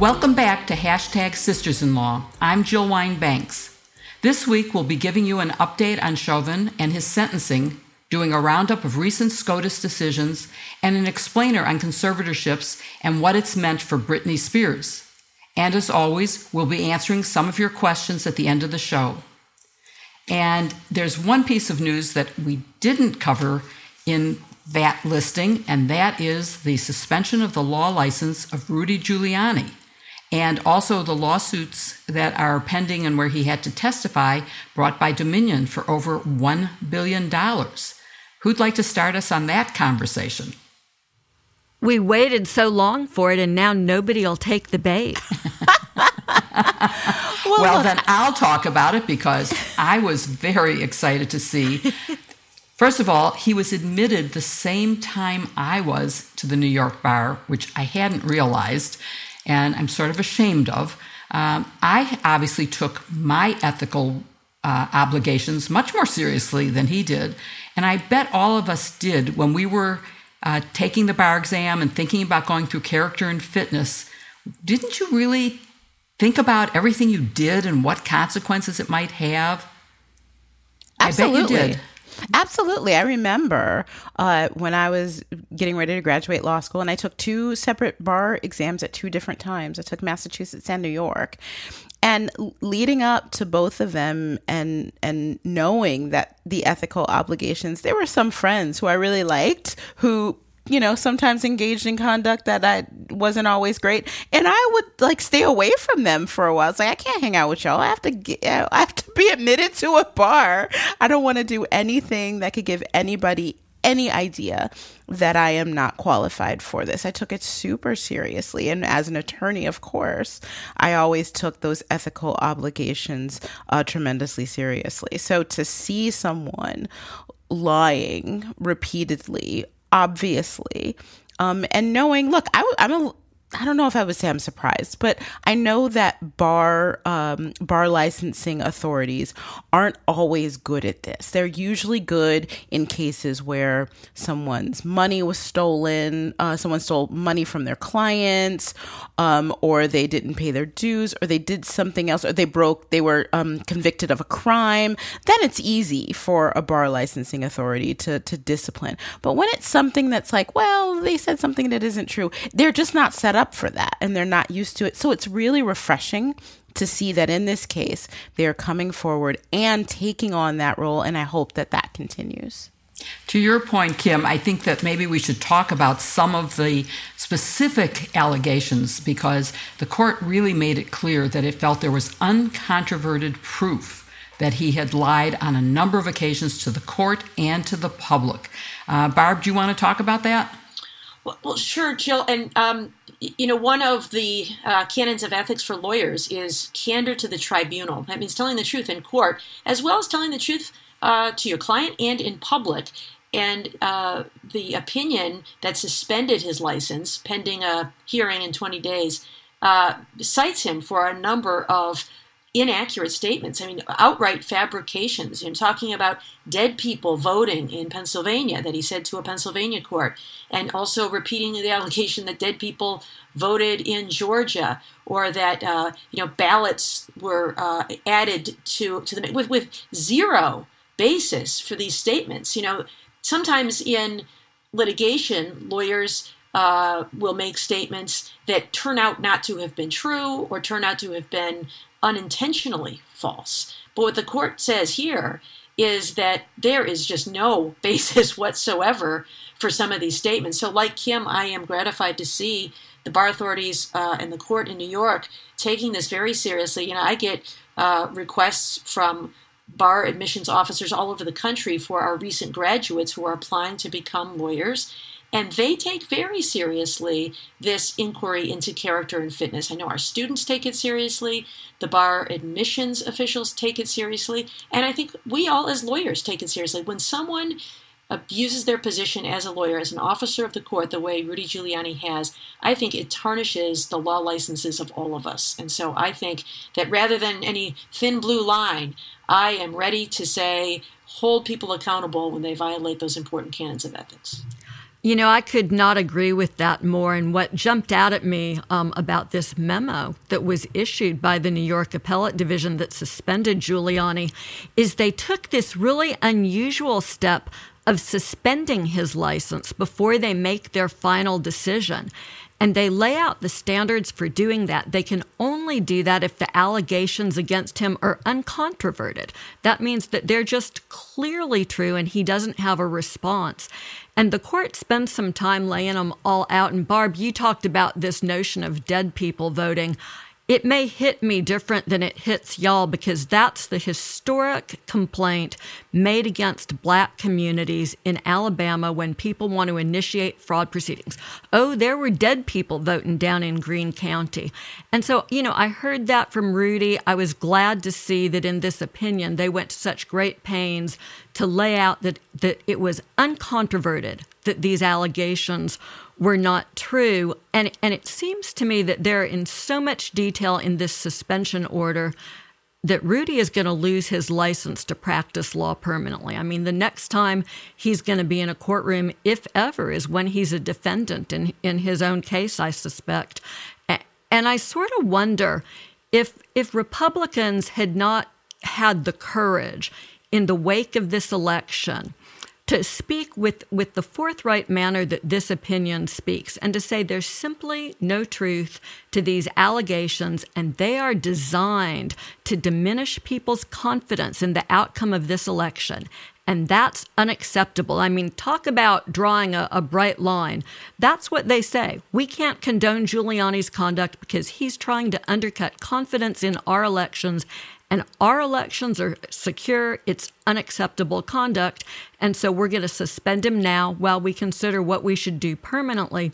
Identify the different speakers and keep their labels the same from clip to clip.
Speaker 1: Welcome back to Hashtag Sisters in Law. I'm Jill Wine Banks. This week we'll be giving you an update on Chauvin and his sentencing, doing a roundup of recent SCOTUS decisions, and an explainer on conservatorships and what it's meant for Britney Spears. And as always, we'll be answering some of your questions at the end of the show. And there's one piece of news that we didn't cover in that listing, and that is the suspension of the law license of Rudy Giuliani and also the lawsuits that are pending and where he had to testify brought by Dominion for over $1 billion. Who'd like to start us on that conversation?
Speaker 2: We waited so long for it, and now nobody will take the bait.
Speaker 1: well, well, then I'll talk about it because I was very excited to see. First of all, he was admitted the same time I was to the New York bar, which I hadn't realized and I'm sort of ashamed of. Um, I obviously took my ethical uh, obligations much more seriously than he did. And I bet all of us did when we were uh, taking the bar exam and thinking about going through character and fitness. Didn't you really think about everything you did and what consequences it might have?
Speaker 3: Absolutely.
Speaker 1: I bet you did.
Speaker 3: Absolutely. I remember uh, when I was getting ready to graduate law school, and I took two separate bar exams at two different times. I took Massachusetts and New York. And leading up to both of them and and knowing that the ethical obligations, there were some friends who I really liked who you know, sometimes engaged in conduct that I wasn't always great, and I would like stay away from them for a while. It's like I can't hang out with y'all. I have to get, I have to be admitted to a bar. I don't want to do anything that could give anybody any idea that I am not qualified for this. I took it super seriously. And as an attorney, of course, I always took those ethical obligations uh, tremendously seriously. So to see someone lying repeatedly obviously. Um, and knowing, look, I, I'm a I don't know if I would say I'm surprised, but I know that bar um, bar licensing authorities aren't always good at this. They're usually good in cases where someone's money was stolen, uh, someone stole money from their clients, um, or they didn't pay their dues, or they did something else, or they broke, they were um, convicted of a crime. Then it's easy for a bar licensing authority to to discipline. But when it's something that's like, well, they said something that isn't true, they're just not set up up for that and they're not used to it. So it's really refreshing to see that in this case, they're coming forward and taking on that role. And I hope that that continues.
Speaker 1: To your point, Kim, I think that maybe we should talk about some of the specific allegations because the court really made it clear that it felt there was uncontroverted proof that he had lied on a number of occasions to the court and to the public. Uh, Barb, do you want to talk about that?
Speaker 4: Well, well sure, Jill. And um, you know, one of the uh, canons of ethics for lawyers is candor to the tribunal. That means telling the truth in court, as well as telling the truth uh, to your client and in public. And uh, the opinion that suspended his license pending a hearing in 20 days uh, cites him for a number of inaccurate statements. I mean, outright fabrications. Know, talking about dead people voting in Pennsylvania that he said to a Pennsylvania court, and also repeating the allegation that dead people voted in Georgia, or that uh, you know ballots were uh, added to to the with with zero basis for these statements. You know, sometimes in litigation, lawyers. Uh, will make statements that turn out not to have been true or turn out to have been unintentionally false. But what the court says here is that there is just no basis whatsoever for some of these statements. So, like Kim, I am gratified to see the bar authorities uh, and the court in New York taking this very seriously. You know, I get uh, requests from bar admissions officers all over the country for our recent graduates who are applying to become lawyers. And they take very seriously this inquiry into character and fitness. I know our students take it seriously, the bar admissions officials take it seriously, and I think we all as lawyers take it seriously. When someone abuses their position as a lawyer, as an officer of the court, the way Rudy Giuliani has, I think it tarnishes the law licenses of all of us. And so I think that rather than any thin blue line, I am ready to say hold people accountable when they violate those important canons of ethics.
Speaker 2: You know, I could not agree with that more. And what jumped out at me um, about this memo that was issued by the New York Appellate Division that suspended Giuliani is they took this really unusual step of suspending his license before they make their final decision. And they lay out the standards for doing that. They can only do that if the allegations against him are uncontroverted. That means that they're just clearly true and he doesn't have a response. And the court spends some time laying them all out. And Barb, you talked about this notion of dead people voting it may hit me different than it hits y'all because that's the historic complaint made against black communities in Alabama when people want to initiate fraud proceedings. Oh, there were dead people voting down in Greene County. And so, you know, I heard that from Rudy. I was glad to see that in this opinion, they went to such great pains to lay out that, that it was uncontroverted that these allegations were not true. And, and it seems to me that they're in so much detail in this suspension order that Rudy is going to lose his license to practice law permanently. I mean, the next time he's going to be in a courtroom, if ever, is when he's a defendant in, in his own case, I suspect. And I sort of wonder if if Republicans had not had the courage in the wake of this election to speak with, with the forthright manner that this opinion speaks and to say there's simply no truth to these allegations and they are designed to diminish people's confidence in the outcome of this election. And that's unacceptable. I mean, talk about drawing a, a, bright line. That's what they say. We can't condone Giuliani's conduct because he's trying to undercut confidence in our elections and our elections are secure. It's unacceptable conduct. And so we're going to suspend him now while we consider what we should do permanently.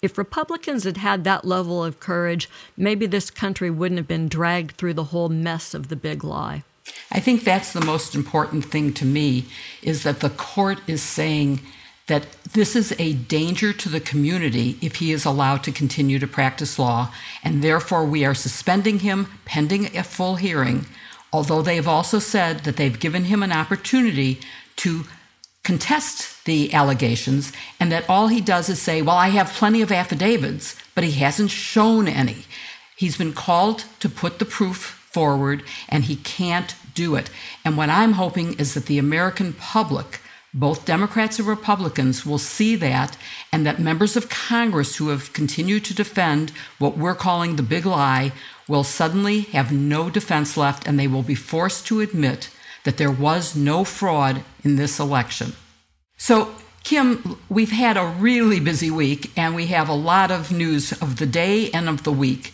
Speaker 2: If Republicans had had that level of courage, maybe this country wouldn't have been dragged through the whole mess of the big lie.
Speaker 1: I think that's the most important thing to me is that the court is saying that this is a danger to the community if he is allowed to continue to practice law, and therefore we are suspending him pending a full hearing, although they've also said that they've given him an opportunity to contest the allegations and that all he does is say, Well, I have plenty of affidavits, but he hasn't shown any. He's been called to put the proof forward and he can't do it. And what I'm hoping is that the American public both Democrats and Republicans will see that, and that members of Congress who have continued to defend what we're calling the big lie will suddenly have no defense left and they will be forced to admit that there was no fraud in this election. So, Kim, we've had a really busy week and we have a lot of news of the day and of the week.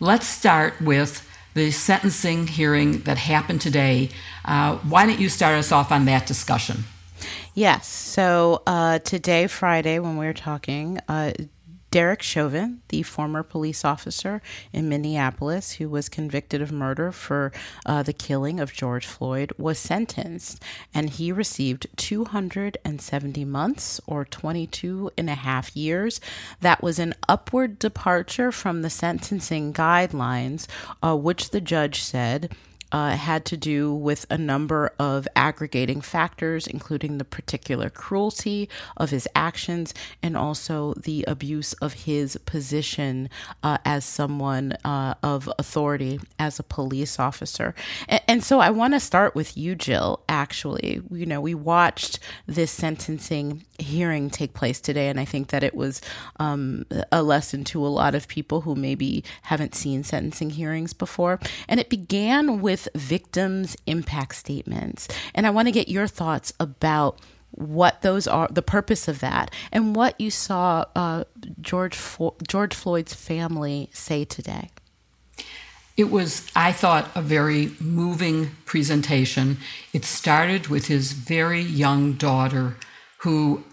Speaker 1: Let's start with the sentencing hearing that happened today. Uh, why don't you start us off on that discussion?
Speaker 3: Yes. So uh, today, Friday, when we were talking, uh, Derek Chauvin, the former police officer in Minneapolis who was convicted of murder for uh, the killing of George Floyd, was sentenced and he received 270 months or 22 and a half years. That was an upward departure from the sentencing guidelines, uh, which the judge said uh, had to do with a number of aggravating factors, including the particular cruelty of his actions and also the abuse of his position uh, as someone uh, of authority as a police officer. And, and so I want to start with you, Jill. Actually, you know, we watched this sentencing hearing take place today, and I think that it was um, a lesson to a lot of people who maybe haven't seen sentencing hearings before. And it began with victims' impact statements. And I want to get your thoughts about what those are, the purpose of that, and what you saw uh, George Fo- George Floyd's family say today.
Speaker 1: It was, I thought, a very moving presentation. It started with his very young daughter, who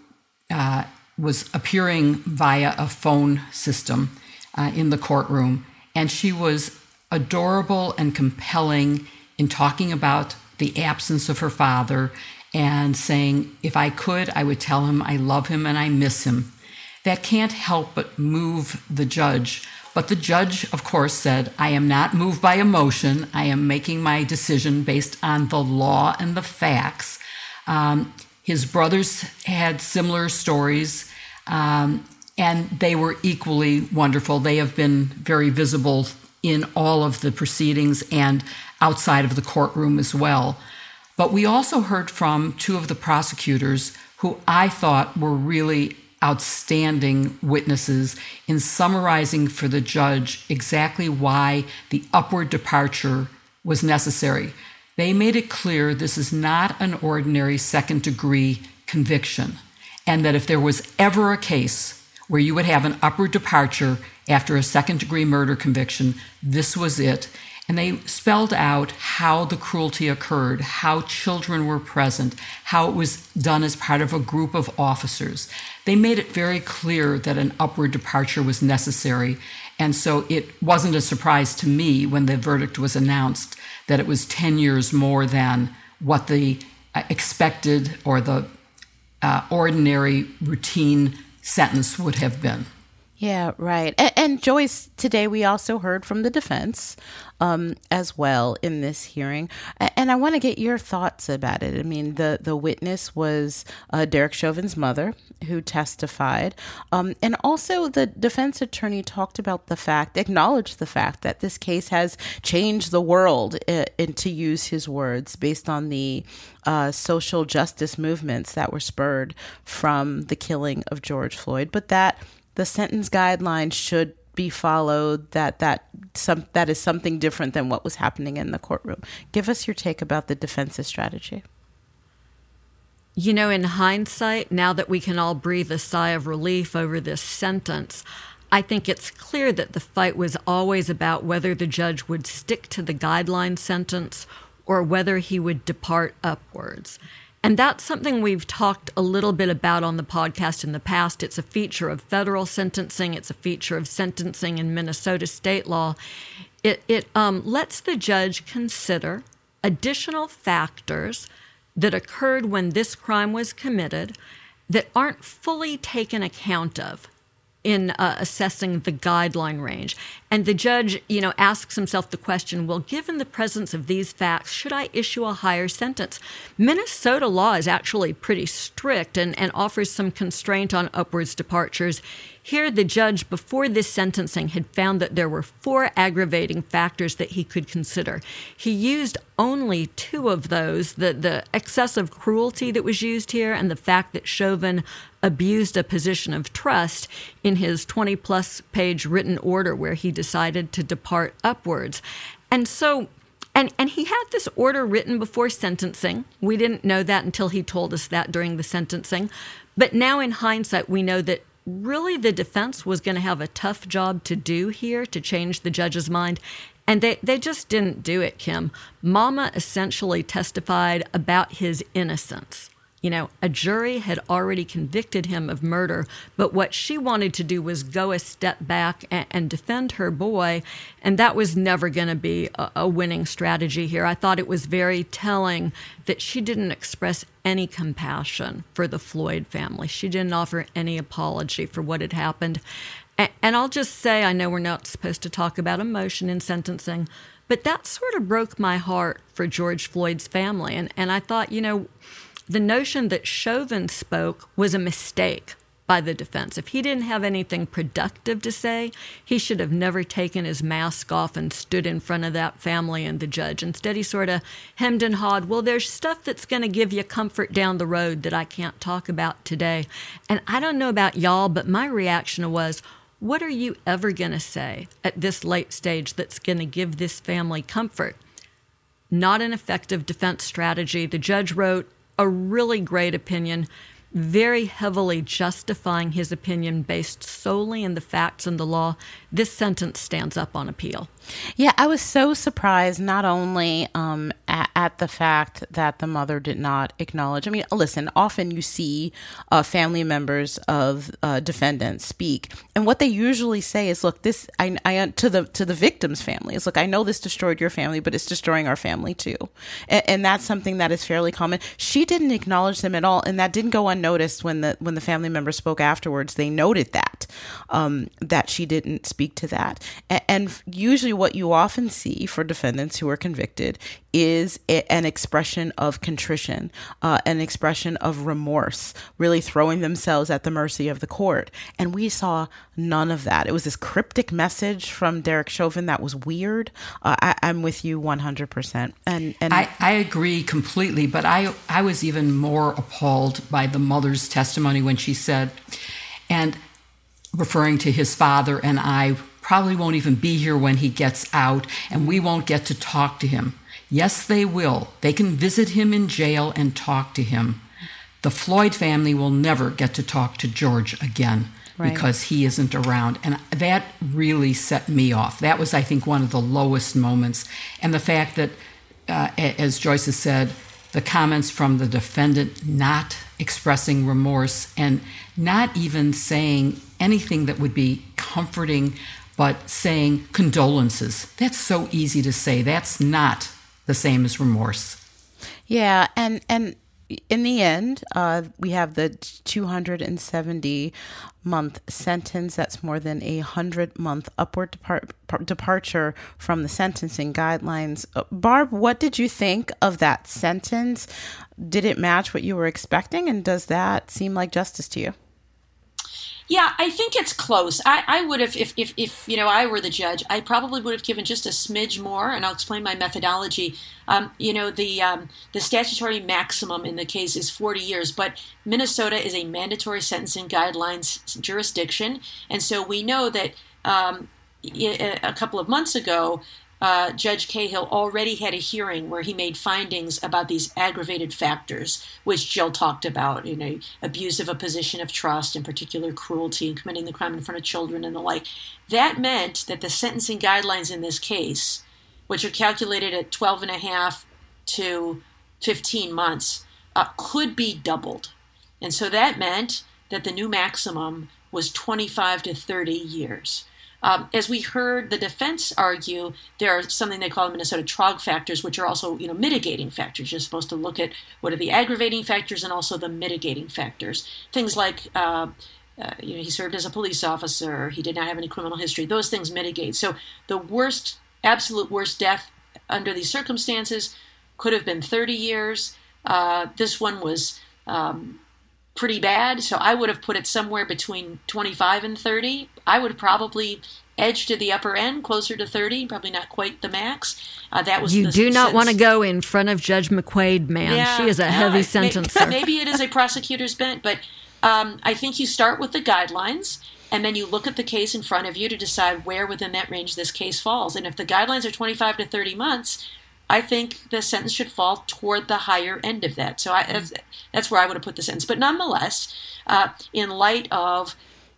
Speaker 1: uh, was appearing via a phone system uh, in the courtroom, and she was adorable and compelling in talking about the absence of her father and saying, If I could, I would tell him I love him and I miss him. That can't help but move the judge. But the judge, of course, said, I am not moved by emotion. I am making my decision based on the law and the facts. Um, his brothers had similar stories, um, and they were equally wonderful. They have been very visible in all of the proceedings and outside of the courtroom as well. But we also heard from two of the prosecutors who I thought were really outstanding witnesses in summarizing for the judge exactly why the upward departure was necessary. They made it clear this is not an ordinary second degree conviction, and that if there was ever a case where you would have an upward departure after a second degree murder conviction, this was it. And they spelled out how the cruelty occurred, how children were present, how it was done as part of a group of officers. They made it very clear that an upward departure was necessary. And so it wasn't a surprise to me when the verdict was announced that it was 10 years more than what the uh, expected or the uh, ordinary routine sentence would have been.
Speaker 3: Yeah, right. And, and, Joyce, today we also heard from the defense um, as well in this hearing, and I want to get your thoughts about it. I mean, the the witness was uh, Derek Chauvin's mother who testified, um, and also the defense attorney talked about the fact, acknowledged the fact that this case has changed the world, uh, and to use his words, based on the uh, social justice movements that were spurred from the killing of George Floyd, but that the sentence guidelines should be followed that that some that is something different than what was happening in the courtroom give us your take about the defense's strategy
Speaker 2: you know in hindsight now that we can all breathe a sigh of relief over this sentence I think it's clear that the fight was always about whether the judge would stick to the guideline sentence or whether he would depart upwards. And that's something we've talked a little bit about on the podcast in the past. It's a feature of federal sentencing, it's a feature of sentencing in Minnesota state law. It, it um, lets the judge consider additional factors that occurred when this crime was committed that aren't fully taken account of in uh, assessing the guideline range. And the judge, you know, asks himself the question, well, given the presence of these facts, should I issue a higher sentence? Minnesota law is actually pretty strict and, and offers some constraint on upwards departures. Here, the judge, before this sentencing, had found that there were four aggravating factors that he could consider. He used only two of those the, the excessive cruelty that was used here and the fact that Chauvin abused a position of trust in his 20 plus page written order where he decided to depart upwards. And so and and he had this order written before sentencing. We didn't know that until he told us that during the sentencing. But now in hindsight we know that really the defense was going to have a tough job to do here to change the judge's mind. And they, they just didn't do it, Kim. Mama essentially testified about his innocence. You know, a jury had already convicted him of murder, but what she wanted to do was go a step back and, and defend her boy, and that was never going to be a, a winning strategy here. I thought it was very telling that she didn't express any compassion for the Floyd family. She didn't offer any apology for what had happened. And, and I'll just say, I know we're not supposed to talk about emotion in sentencing, but that sort of broke my heart for George Floyd's family. And, and I thought, you know, the notion that Chauvin spoke was a mistake by the defense. If he didn't have anything productive to say, he should have never taken his mask off and stood in front of that family and the judge. Instead, he sort of hemmed and hawed, Well, there's stuff that's going to give you comfort down the road that I can't talk about today. And I don't know about y'all, but my reaction was, What are you ever going to say at this late stage that's going to give this family comfort? Not an effective defense strategy. The judge wrote, a really great opinion very heavily justifying his opinion based solely in the facts and the law, this sentence stands up on appeal.
Speaker 3: Yeah, I was so surprised not only um, at, at, the fact that the mother did not acknowledge. I mean, listen, often you see uh, family members of uh, defendants speak, and what they usually say is, "Look, this I, I to the to the victim's family is look, I know this destroyed your family, but it's destroying our family too," and, and that's something that is fairly common. She didn't acknowledge them at all, and that didn't go unnoticed when the when the family member spoke afterwards. They noted that um, that she didn't speak to that, and, and usually what you often see for defendants who are convicted is an expression of contrition, uh, an expression of remorse, really throwing themselves at the mercy of the court. And we saw none of that. It was this cryptic message from Derek Chauvin that was weird. Uh, I, am with you 100%. And, and
Speaker 1: I, I agree completely, but I, I was even more appalled by the mother's testimony when she said, and referring to his father and I probably won't even be here when he gets out, and we won't get to talk to him. Yes, they will. They can visit him in jail and talk to him. The Floyd family will never get to talk to George again right. because he isn't around. And that really set me off. That was, I think, one of the lowest moments. And the fact that, uh, as Joyce has said, the comments from the defendant not expressing remorse and not even saying anything that would be comforting but saying condolences, that's so easy to say. That's not the same as remorse.
Speaker 3: Yeah, and and in the end, uh, we have the 270 month sentence. That's more than a hundred month upward depart- departure from the sentencing guidelines. Uh, Barb, what did you think of that sentence? Did it match what you were expecting, and does that seem like justice to you?
Speaker 4: Yeah, I think it's close. I, I would have, if, if, if you know I were the judge, I probably would have given just a smidge more, and I'll explain my methodology. Um, you know, the um, the statutory maximum in the case is 40 years, but Minnesota is a mandatory sentencing guidelines jurisdiction, and so we know that um, a couple of months ago, uh, Judge Cahill already had a hearing where he made findings about these aggravated factors, which Jill talked about, you know, abuse of a position of trust, in particular cruelty and committing the crime in front of children and the like. That meant that the sentencing guidelines in this case, which are calculated at 12 and a half to 15 months, uh, could be doubled. And so that meant that the new maximum was 25 to 30 years. Um, as we heard the defense argue, there are something they call the Minnesota Trog factors, which are also you know mitigating factors. You're supposed to look at what are the aggravating factors and also the mitigating factors. Things like uh, uh, you know he served as a police officer, he did not have any criminal history. Those things mitigate. So the worst, absolute worst death under these circumstances could have been 30 years. Uh, this one was. Um, pretty bad. So I would have put it somewhere between 25 and 30. I would probably edge to the upper end, closer to 30, probably not quite the max. Uh, that was
Speaker 2: you do not want to go in front of Judge McQuade, man.
Speaker 4: Yeah,
Speaker 2: she is a heavy sentencer.
Speaker 4: Maybe, it is a prosecutor's bent, but um, I think you start with the guidelines. And then you look at the case in front of you to decide where within that range this case falls. And if the guidelines are 25 to 30 months, I think the sentence should fall toward the higher end of that. So I, that's, that's where I would have put the sentence. But nonetheless, uh, in light of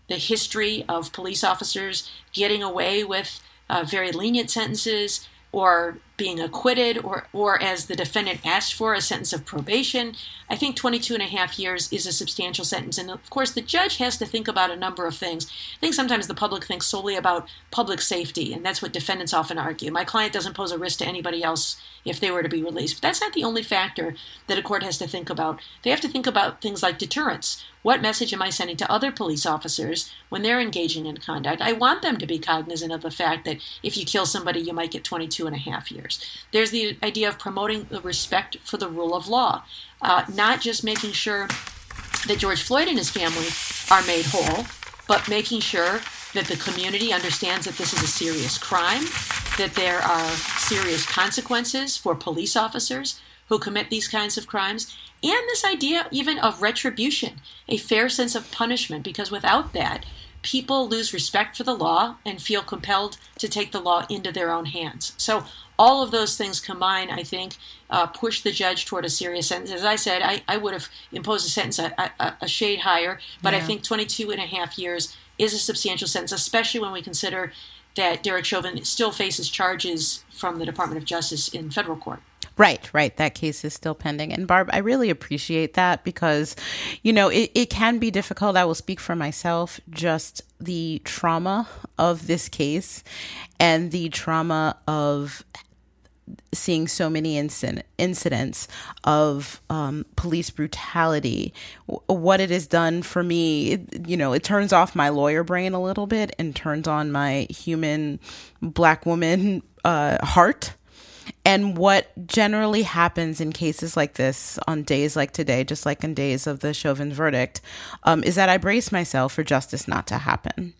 Speaker 4: the history of police officers getting away with uh, very lenient sentences, or being acquitted or, or as the defendant asked for a sentence of probation. I think 22 and a half years is a substantial sentence. And of course the judge has to think about a number of things. I think sometimes the public thinks solely about public safety and that's what defendants often argue. My client doesn't pose a risk to anybody else if they were to be released. But that's not the only factor that a court has to think about. They have to think about things like deterrence what message am I sending to other police officers when they're engaging in conduct? I want them to be cognizant of the fact that if you kill somebody, you might get 22 and a half years. There's the idea of promoting the respect for the rule of law, uh, not just making sure that George Floyd and his family are made whole, but making sure that the community understands that this is a serious crime, that there are serious consequences for police officers who commit these kinds of crimes, and this idea even of retribution, a fair sense of punishment, because without that, people lose respect for the law and feel compelled to take the law into their own hands. So all of those things combined, I think, uh, push the judge toward a serious sentence. As I said, I, I would have imposed a sentence a, a, a shade higher, but yeah. I think 22 and a half years is a substantial sentence, especially when we consider that Derek Chauvin still faces charges from the Department of Justice in federal court.
Speaker 3: Right, right. That case is still pending. And Barb, I really appreciate that because, you know, it, it can be difficult. I will speak for myself, just the trauma of this case and the trauma of seeing so many incident, incidents of um, police brutality, what it has done for me, you know, it turns off my lawyer brain a little bit and turns on my human black woman uh, heart. And what generally happens in cases like this on days like today, just like in days of the Chauvin verdict, um, is that I brace myself for justice not to happen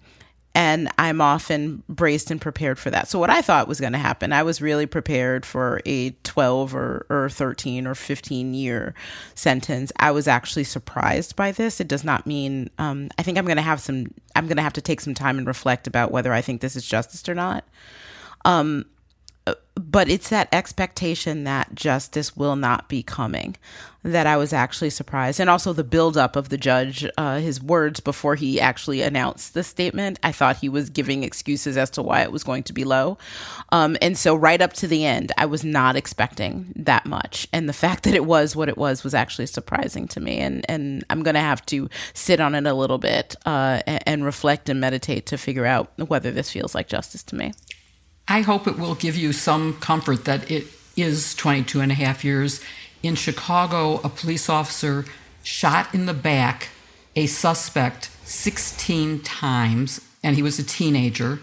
Speaker 3: and I'm often braced and prepared for that. So what I thought was going to happen, I was really prepared for a 12 or, or 13 or 15 year sentence. I was actually surprised by this. It does not mean um, I think I'm going to have some. I'm going to have to take some time and reflect about whether I think this is justice or not. Um, but it's that expectation that justice will not be coming that I was actually surprised. And also the buildup of the judge, uh, his words before he actually announced the statement. I thought he was giving excuses as to why it was going to be low. Um, and so, right up to the end, I was not expecting that much. And the fact that it was what it was was actually surprising to me. And, and I'm going to have to sit on it a little bit uh, and, and reflect and meditate to figure out whether this feels like justice to me.
Speaker 1: I hope it will give you some comfort that it is 22 and a half years. In Chicago, a police officer shot in the back a suspect 16 times, and he was a teenager,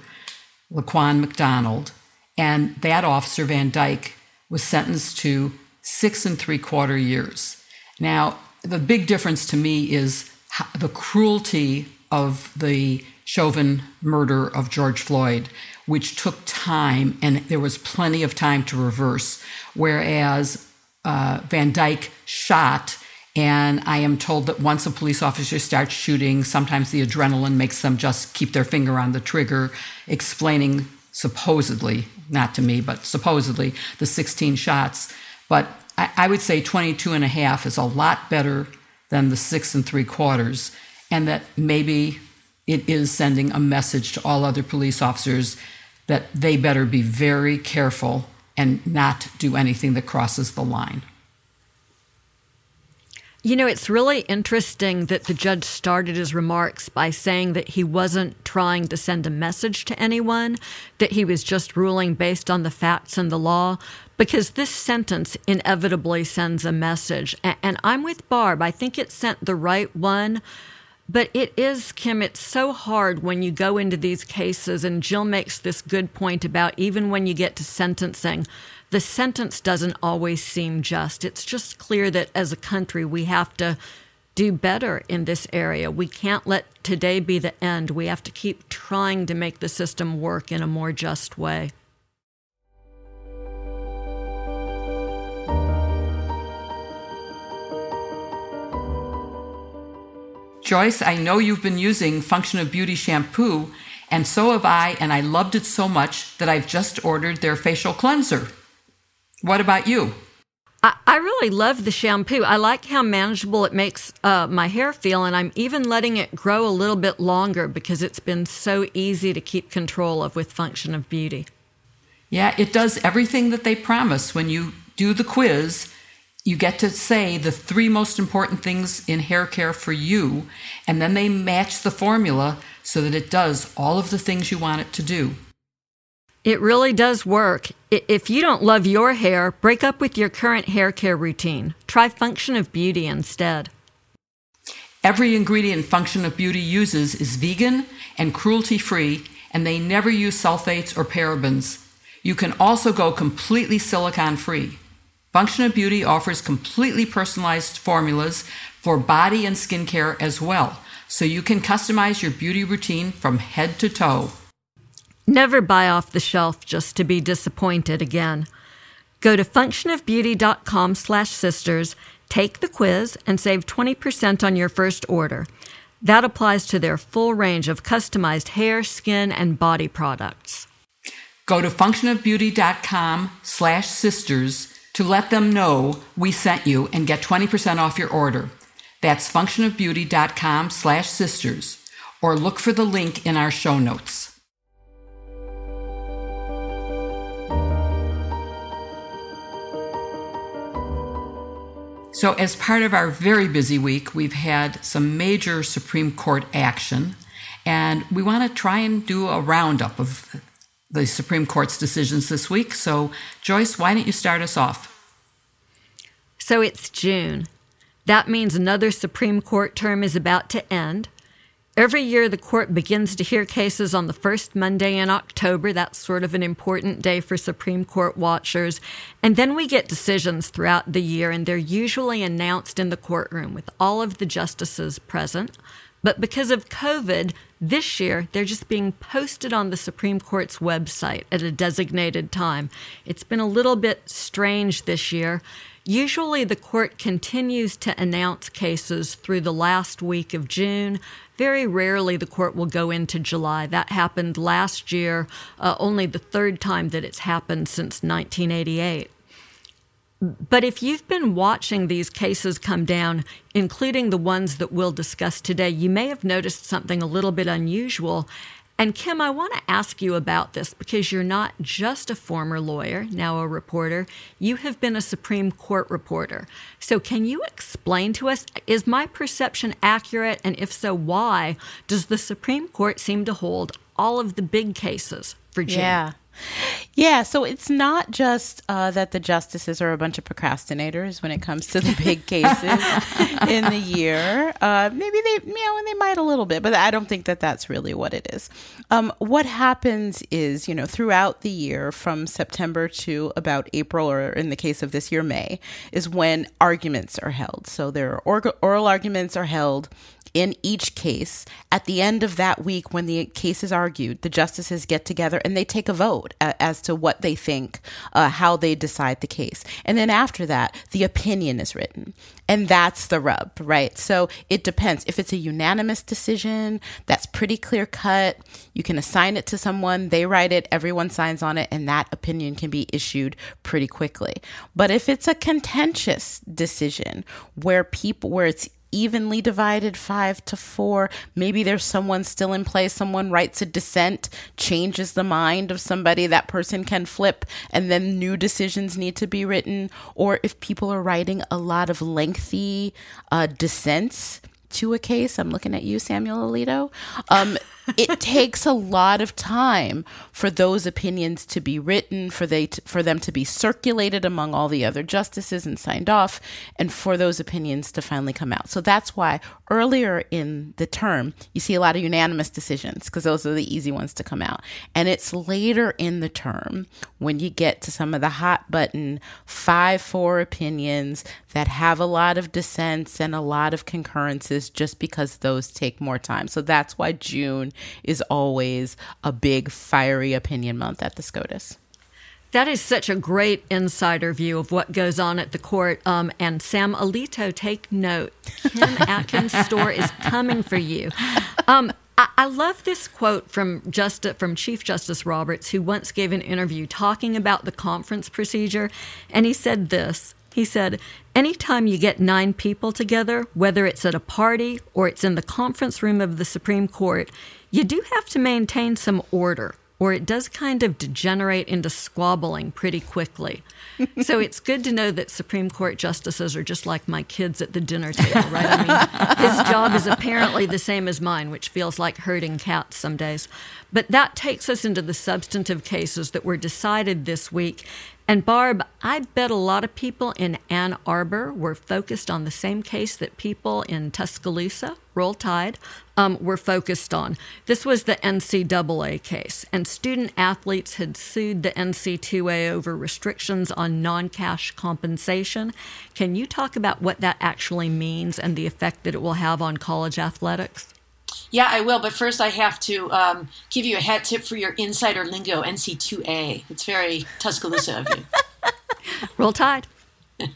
Speaker 1: Laquan McDonald. And that officer, Van Dyke, was sentenced to six and three quarter years. Now, the big difference to me is the cruelty of the Chauvin murder of George Floyd which took time and there was plenty of time to reverse. Whereas uh, Van Dyke shot, and I am told that once a police officer starts shooting, sometimes the adrenaline makes them just keep their finger on the trigger, explaining supposedly, not to me, but supposedly, the 16 shots. But I, I would say 22 and a half is a lot better than the six and three quarters, and that maybe it is sending a message to all other police officers that they better be very careful and not do anything that crosses the line.
Speaker 2: You know, it's really interesting that the judge started his remarks by saying that he wasn't trying to send a message to anyone, that he was just ruling based on the facts and the law, because this sentence inevitably sends a message. And I'm with Barb. I think it sent the right one. But it is, Kim, it's so hard when you go into these cases, and Jill makes this good point about even when you get to sentencing, the sentence doesn't always seem just. It's just clear that as a country, we have to do better in this area. We can't let today be the end. We have to keep trying to make the system work in a more just way.
Speaker 1: Joyce, I know you've been using Function of Beauty shampoo, and so have I, and I loved it so much that I've just ordered their facial cleanser. What about you?
Speaker 2: I, I really love the shampoo. I like how manageable it makes uh, my hair feel, and I'm even letting it grow a little bit longer because it's been so easy to keep control of with Function of Beauty.
Speaker 1: Yeah, it does everything that they promise when you do the quiz you get to say the three most important things in hair care for you, and then they match the formula so that it does all of the things you want it to do.
Speaker 2: It really does work. If you don't love your hair, break up with your current hair care routine. Try Function of Beauty instead.
Speaker 1: Every ingredient Function of Beauty uses is vegan and cruelty free, and they never use sulfates or parabens. You can also go completely silicone free. Function of Beauty offers completely personalized formulas for body and skincare as well, so you can customize your beauty routine from head to toe.
Speaker 2: Never buy off the shelf just to be disappointed again. Go to functionofbeauty.com slash sisters, take the quiz, and save 20% on your first order. That applies to their full range of customized hair, skin, and body products.
Speaker 1: Go to functionofbeauty.com slash sisters to let them know we sent you and get 20% off your order. That's functionofbeauty.com slash sisters or look for the link in our show notes. So, as part of our very busy week, we've had some major Supreme Court action, and we want to try and do a roundup of the Supreme Court's decisions this week. So, Joyce, why don't you start us off?
Speaker 2: So, it's June. That means another Supreme Court term is about to end. Every year, the court begins to hear cases on the first Monday in October. That's sort of an important day for Supreme Court watchers. And then we get decisions throughout the year, and they're usually announced in the courtroom with all of the justices present. But because of COVID, this year they're just being posted on the Supreme Court's website at a designated time. It's been a little bit strange this year. Usually, the court continues to announce cases through the last week of June. Very rarely, the court will go into July. That happened last year, uh, only the third time that it's happened since 1988. But if you've been watching these cases come down, including the ones that we'll discuss today, you may have noticed something a little bit unusual, and Kim, I want to ask you about this because you're not just a former lawyer, now a reporter. You have been a Supreme Court reporter. So, can you explain to us is my perception accurate? And if so, why does the Supreme Court seem to hold all of the big cases for June?
Speaker 3: Yeah. Yeah, so it's not just uh, that the justices are a bunch of procrastinators when it comes to the big cases in the year. Uh, maybe they, you know, and they might a little bit, but I don't think that that's really what it is. Um, what happens is, you know, throughout the year, from September to about April, or in the case of this year, May, is when arguments are held. So there are oral arguments are held in each case. At the end of that week, when the case is argued, the justices get together and they take a vote as to what they think, uh, how they decide the case. And then after that, the opinion is written. And that's the rub, right? So it depends. If it's a unanimous decision, that's pretty clear cut. You can assign it to someone, they write it, everyone signs on it, and that opinion can be issued pretty quickly. But if it's a contentious decision where people, where it's evenly divided five to four. Maybe there's someone still in play. Someone writes a dissent, changes the mind of somebody. That person can flip, and then new decisions need to be written. Or if people are writing a lot of lengthy uh, dissents to a case, I'm looking at you, Samuel Alito. Um, it takes a lot of time for those opinions to be written, for they to, for them to be circulated among all the other justices and signed off, and for those opinions to finally come out. So that's why earlier in the term you see a lot of unanimous decisions because those are the easy ones to come out, and it's later in the term when you get to some of the hot button five four opinions that have a lot of dissents and a lot of concurrences, just because those take more time. So that's why June is always a big fiery opinion month at the SCOTUS.
Speaker 2: That is such a great insider view of what goes on at the court. Um, and Sam Alito, take note. Kim Atkins' Stohr is coming for you. Um, I, I love this quote from Justice, from Chief Justice Roberts, who once gave an interview talking about the conference procedure, and he said this. He said, Anytime you get nine people together, whether it's at a party or it's in the conference room of the Supreme Court, you do have to maintain some order, or it does kind of degenerate into squabbling pretty quickly. so it's good to know that Supreme Court justices are just like my kids at the dinner table, right? I mean, his job is apparently the same as mine, which feels like herding cats some days. But that takes us into the substantive cases that were decided this week. And Barb, I bet a lot of people in Ann Arbor were focused on the same case that people in Tuscaloosa, Roll Tide, um, were focused on. This was the NCAA case, and student athletes had sued the NC2A over restrictions on non cash compensation. Can you talk about what that actually means and the effect that it will have on college athletics?
Speaker 4: Yeah, I will. But first, I have to um, give you a hat tip for your insider lingo, NC2A. It's very Tuscaloosa of you.
Speaker 2: Roll Tide.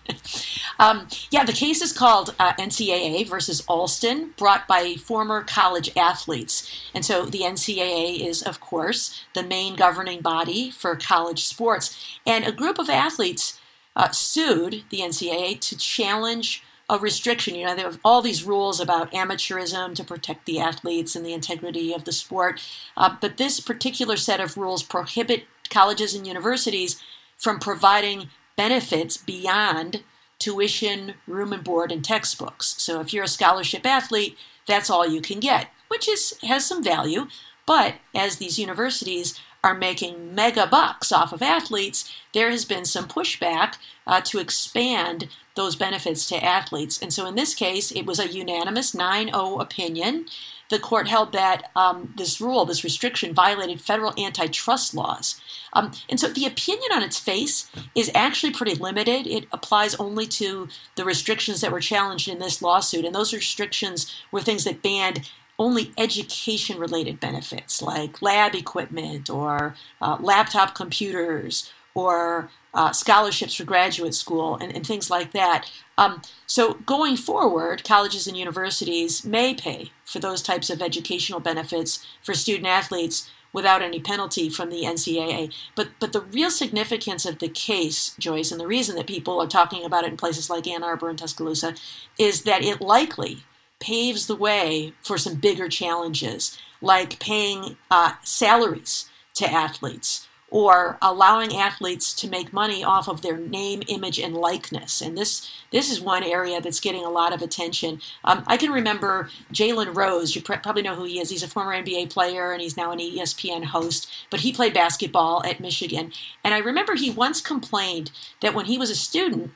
Speaker 4: Um, yeah, the case is called uh, NCAA versus Alston, brought by former college athletes. And so the NCAA is, of course, the main governing body for college sports. And a group of athletes uh, sued the NCAA to challenge a restriction. You know, there are all these rules about amateurism to protect the athletes and the integrity of the sport. Uh, but this particular set of rules prohibit colleges and universities from providing benefits beyond tuition, room and board, and textbooks. So if you're a scholarship athlete, that's all you can get, which is has some value. But as these universities are making mega bucks off of athletes, there has been some pushback uh, to expand those benefits to athletes. And so in this case, it was a unanimous 9 0 opinion. The court held that um, this rule, this restriction, violated federal antitrust laws. Um, and so the opinion on its face is actually pretty limited. It applies only to the restrictions that were challenged in this lawsuit. And those restrictions were things that banned only education related benefits like lab equipment or uh, laptop computers or uh, scholarships for graduate school and, and things like that. Um, so going forward, colleges and universities may pay for those types of educational benefits for student athletes without any penalty from the NCAA. But but the real significance of the case, Joyce, and the reason that people are talking about it in places like Ann Arbor and Tuscaloosa, is that it likely paves the way for some bigger challenges, like paying uh, salaries to athletes or allowing athletes to make money off of their name, image, and likeness. And this this is one area that's getting a lot of attention. Um, I can remember Jalen Rose. You probably know who he is. He's a former NBA player and he's now an ESPN host. But he played basketball at Michigan, and I remember he once complained that when he was a student,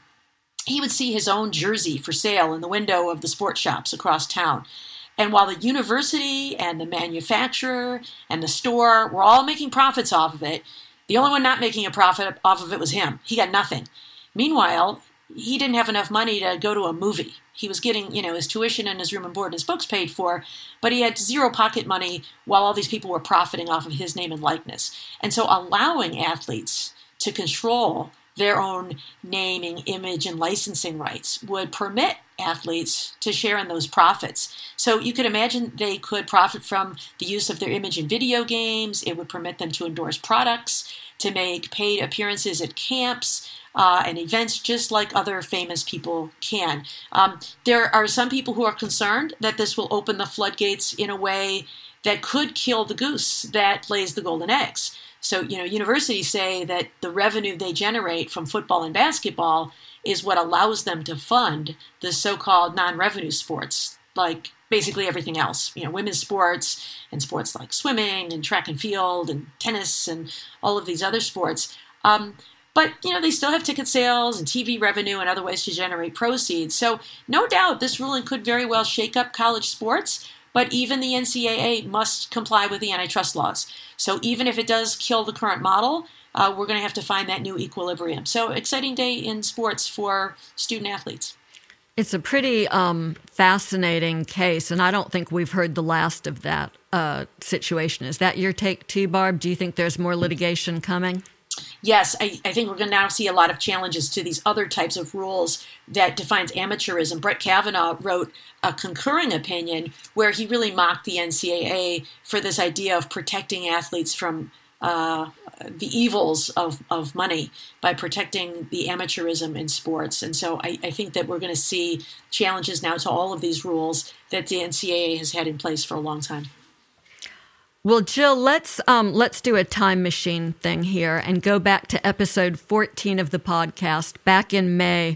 Speaker 4: he would see his own jersey for sale in the window of the sports shops across town. And while the university and the manufacturer and the store were all making profits off of it, the only one not making a profit off of it was him. He got nothing. Meanwhile, he didn't have enough money to go to a movie. He was getting, you know, his tuition and his room and board and his books paid for, but he had zero pocket money while all these people were profiting off of his name and likeness. And so allowing athletes to control their own naming, image, and licensing rights would permit athletes to share in those profits. So you could imagine they could profit from the use of their image in video games. It would permit them to endorse products, to make paid appearances at camps. Uh, and events just like other famous people can. Um, there are some people who are concerned that this will open the floodgates in a way that could kill the goose that lays the golden eggs. So, you know, universities say that the revenue they generate from football and basketball is what allows them to fund the so-called non-revenue sports, like basically everything else. You know, women's sports and sports like swimming and track and field and tennis and all of these other sports. Um, but you know they still have ticket sales and TV revenue and other ways to generate proceeds. So no doubt this ruling could very well shake up college sports. But even the NCAA must comply with the antitrust laws. So even if it does kill the current model, uh, we're going to have to find that new equilibrium. So exciting day in sports for student athletes.
Speaker 2: It's a pretty um, fascinating case, and I don't think we've heard the last of that uh, situation. Is that your take too, Barb? Do you think there's more litigation coming?
Speaker 4: Yes, I, I, think we're going to now see a lot of challenges to these other types of rules that defines amateurism. Brett Kavanaugh wrote a concurring opinion where he really mocked the NCAA for this idea of protecting athletes from uh, the evils of, of money by protecting the amateurism in sports. And so I, I think that we're going to see challenges now to all of these rules that the NCAA has had in place for a long time.
Speaker 2: Well, Jill, let's um, let's do a time machine thing here and go back to episode 14 of the podcast. Back in May,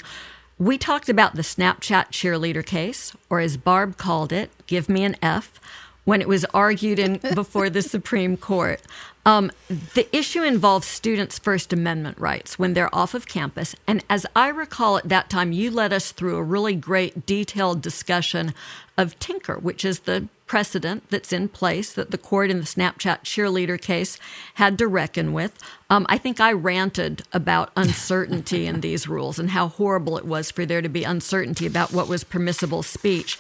Speaker 2: we talked about the Snapchat cheerleader case, or as Barb called it, "Give me an F," when it was argued in before the Supreme Court. Um, the issue involves students' First Amendment rights when they're off of campus. And as I recall at that time, you led us through a really great detailed discussion of Tinker, which is the precedent that's in place that the court in the Snapchat cheerleader case had to reckon with. Um, I think I ranted about uncertainty in these rules and how horrible it was for there to be uncertainty about what was permissible speech.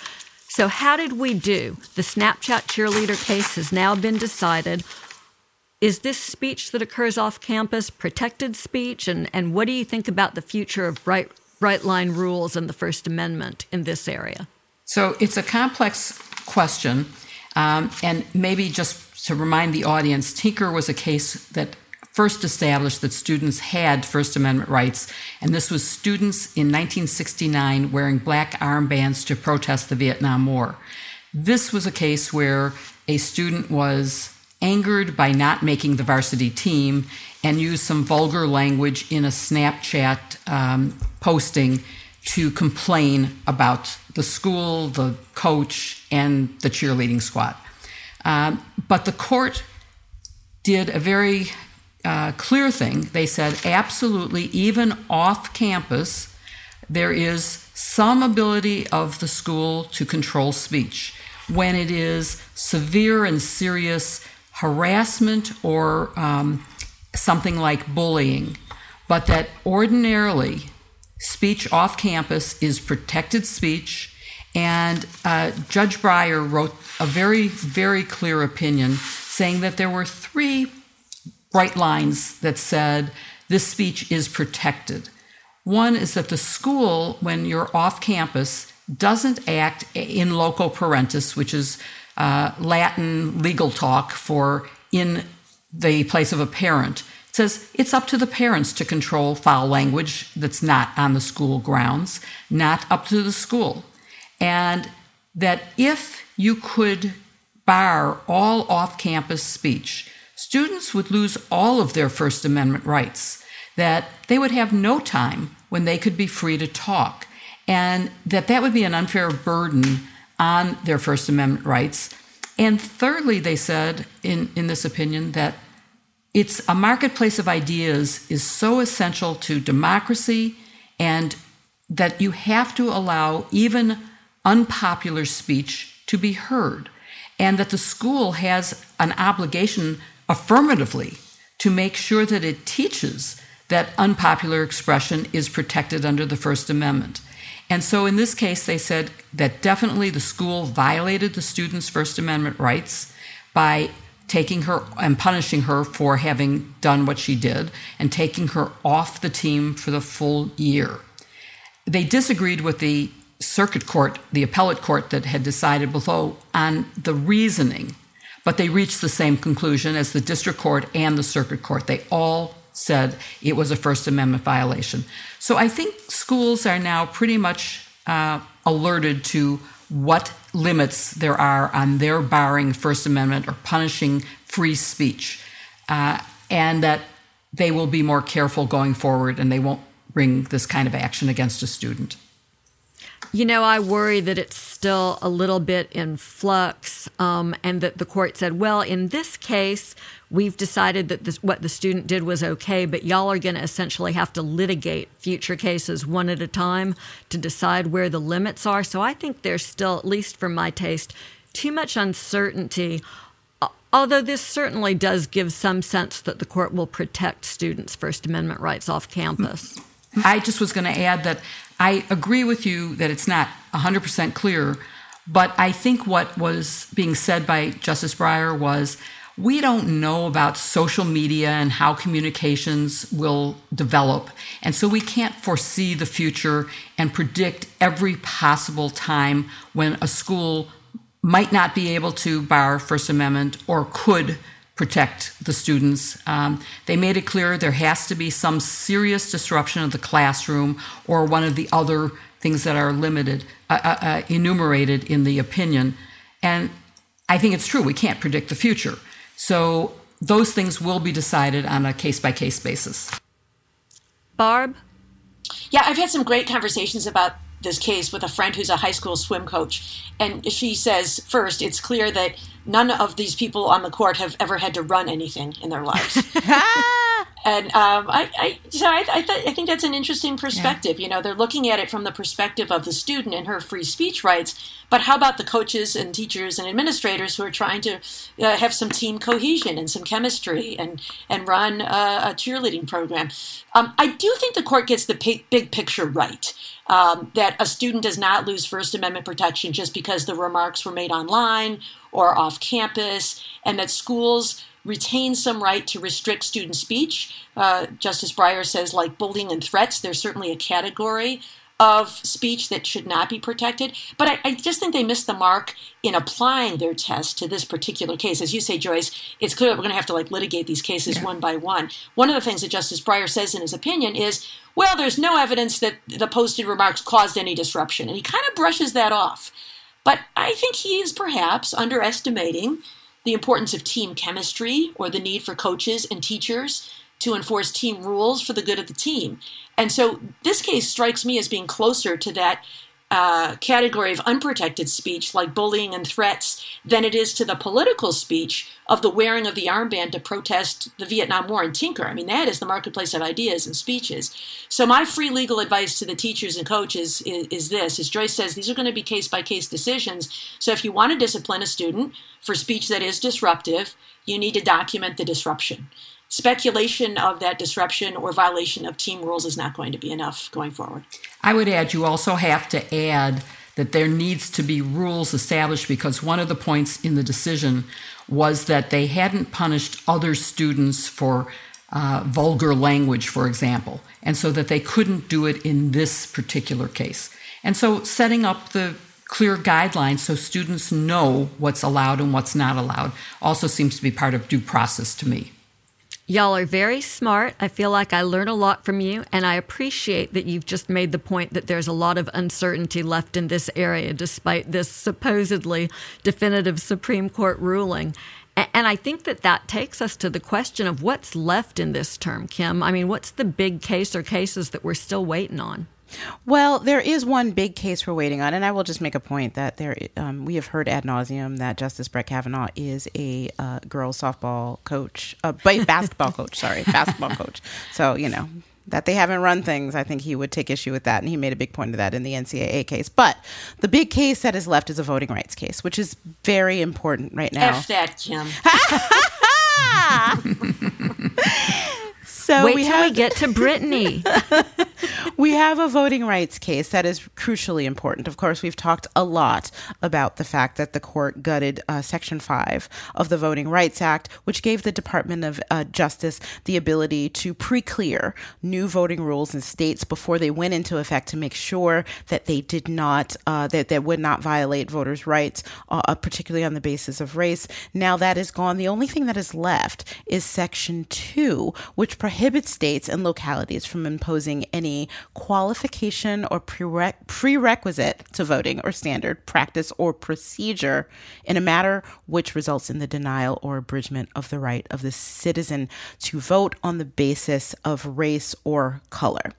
Speaker 2: So, how did we do? The Snapchat cheerleader case has now been decided. Is this speech that occurs off campus protected speech? And, and what do you think about the future of right, bright line rules and the First Amendment in this area?
Speaker 1: So it's a complex question. Um, and maybe just to remind the audience, Tinker was a case that first established that students had First Amendment rights, and this was students in 1969 wearing black armbands to protest the Vietnam War. This was a case where a student was angered by not making the varsity team and used some vulgar language in a Snapchat um, posting to complain about the school, the coach, and the cheerleading squad. Um, but the court did a very uh, clear thing. They said, absolutely, even off campus, there is some ability of the school to control speech when it is severe and serious harassment or um, something like bullying, but that ordinarily speech off campus is protected speech. And uh, Judge Breyer wrote a very, very clear opinion saying that there were three bright lines that said this speech is protected. One is that the school, when you're off campus, doesn't act in loco parentis, which is uh, Latin legal talk for in the place of a parent. Says it's up to the parents to control foul language that's not on the school grounds, not up to the school. And that if you could bar all off campus speech, students would lose all of their First Amendment rights, that they would have no time when they could be free to talk, and that that would be an unfair burden on their First Amendment rights. And thirdly, they said in, in this opinion that it's a marketplace of ideas is so essential to democracy and that you have to allow even unpopular speech to be heard, and that the school has an obligation affirmatively to make sure that it teaches that unpopular expression is protected under the First Amendment. And so in this case, they said that definitely the school violated the student's First Amendment rights by taking her and punishing her for having done what she did and taking her off the team for the full year. They disagreed with the circuit court, the appellate court that had decided below on the reasoning, but they reached the same conclusion as the district court and the circuit court. They all said it was a First Amendment violation. So I think schools are now pretty much uh, alerted to what limits there are on their barring First Amendment or punishing free speech, uh, and that they will be more careful going forward and they won't bring this kind of action against a student.
Speaker 2: You know, I worry that it's still a little bit in flux, um, and that the court said, well, in this case, we've decided that this, what the student did was okay, but y'all are going to essentially have to litigate future cases one at a time to decide where the limits are. So I think there's still, at least for my taste, too much uncertainty. Although this certainly does give some sense that the court will protect students' First Amendment rights off campus.
Speaker 1: I just was going to add that I agree with you that it's not 100% clear, but I think what was being said by Justice Breyer was we don't know about social media and how communications will develop. And so we can't foresee the future and predict every possible time when a school might not be able to bar First Amendment or could protect the students. Um, they made it clear there has to be some serious disruption of the classroom or one of the other things that are limited, uh, uh, uh, enumerated in the opinion. And I think it's true, we can't predict the future. So those things will be decided on a case by case basis.
Speaker 2: Barb?
Speaker 4: Yeah, I've had some great conversations about this case with a friend who's a high school swim coach. And she says, first, it's clear that none of these people on the court have ever had to run anything in their lives. and um, I, I, so I, I, th- I, think that's an interesting perspective. Yeah. You know, they're looking at it from the perspective of the student and her free speech rights. But how about the coaches and teachers and administrators who are trying to uh, have some team cohesion and some chemistry and and run a, a cheerleading program? Um, I do think the court gets the big, big picture right. Um, that a student does not lose First Amendment protection just because the remarks were made online or off campus, and that schools retain some right to restrict student speech. Uh, Justice Breyer says, like bullying and threats, there's certainly a category of speech that should not be protected. But I, I, just think they missed the mark in applying their test to this particular case. As you say, Joyce, it's clear that we're going to have to like litigate these cases yeah. one by one. One of the things that Justice Breyer says in his opinion is, well, there's no evidence that the posted remarks caused any disruption. And he kind of brushes that off. But I think he is perhaps underestimating the importance of team chemistry or the need for coaches and teachers to enforce team rules for the good of the team. And so this case strikes me as being closer to that uh, category of unprotected speech, like bullying and threats, than it is to the political speech of the wearing of the armband to protest the Vietnam War and Tinker. I mean, that is the marketplace of ideas and speeches. So my free legal advice to the teachers and coaches is, is this: as Joyce says, these are going to be case by case decisions. So if you want to discipline a student for speech that is disruptive, you need to document the disruption speculation of that disruption or violation of team rules is not going to be enough going forward.
Speaker 1: I would add you also have to add that there needs to be rules established because one of the points in the decision was that they hadn't punished other students for uh, vulgar language, for example, and so that they couldn't do it in this particular case. And so setting up the clear guidelines so students know what's allowed and what's not allowed also seems to be part of due process to me.
Speaker 2: Y'all are very smart. I feel like I learn a lot from you, and I appreciate that you've just made the point that there's a lot of uncertainty left in this area despite this supposedly definitive Supreme Court ruling. And I think that that takes us to the question of what's left in this term, Kim. I mean, what's the big case or cases that we're still waiting on?
Speaker 3: Well, there is one big case we're waiting on, and I will just make a point that there um, we have heard ad nauseum that Justice Brett Kavanaugh is a uh, girls softball coach, uh, basketball coach. Sorry, basketball coach. So you know that they haven't run things. I think he would take issue with that, and he made a big point of that in the NCAA case. But the big case that is left is a voting rights case, which is very important right now.
Speaker 4: F that, Kim.
Speaker 2: So Wait we till have, we get to Britney.
Speaker 3: we have a voting rights case that is crucially important. Of course, we've talked a lot about the fact that the court gutted uh, Section 5 of the Voting Rights Act, which gave the Department of uh, Justice the ability to pre clear new voting rules in states before they went into effect to make sure that they did not, uh, that they would not violate voters' rights, uh, uh, particularly on the basis of race. Now that is gone. The only thing that is left is Section 2, which prohibits states and localities from imposing any qualification or prerequisite to voting or standard practice or procedure in a matter which results in the denial or abridgment of the right of the citizen to vote on the basis of race or color.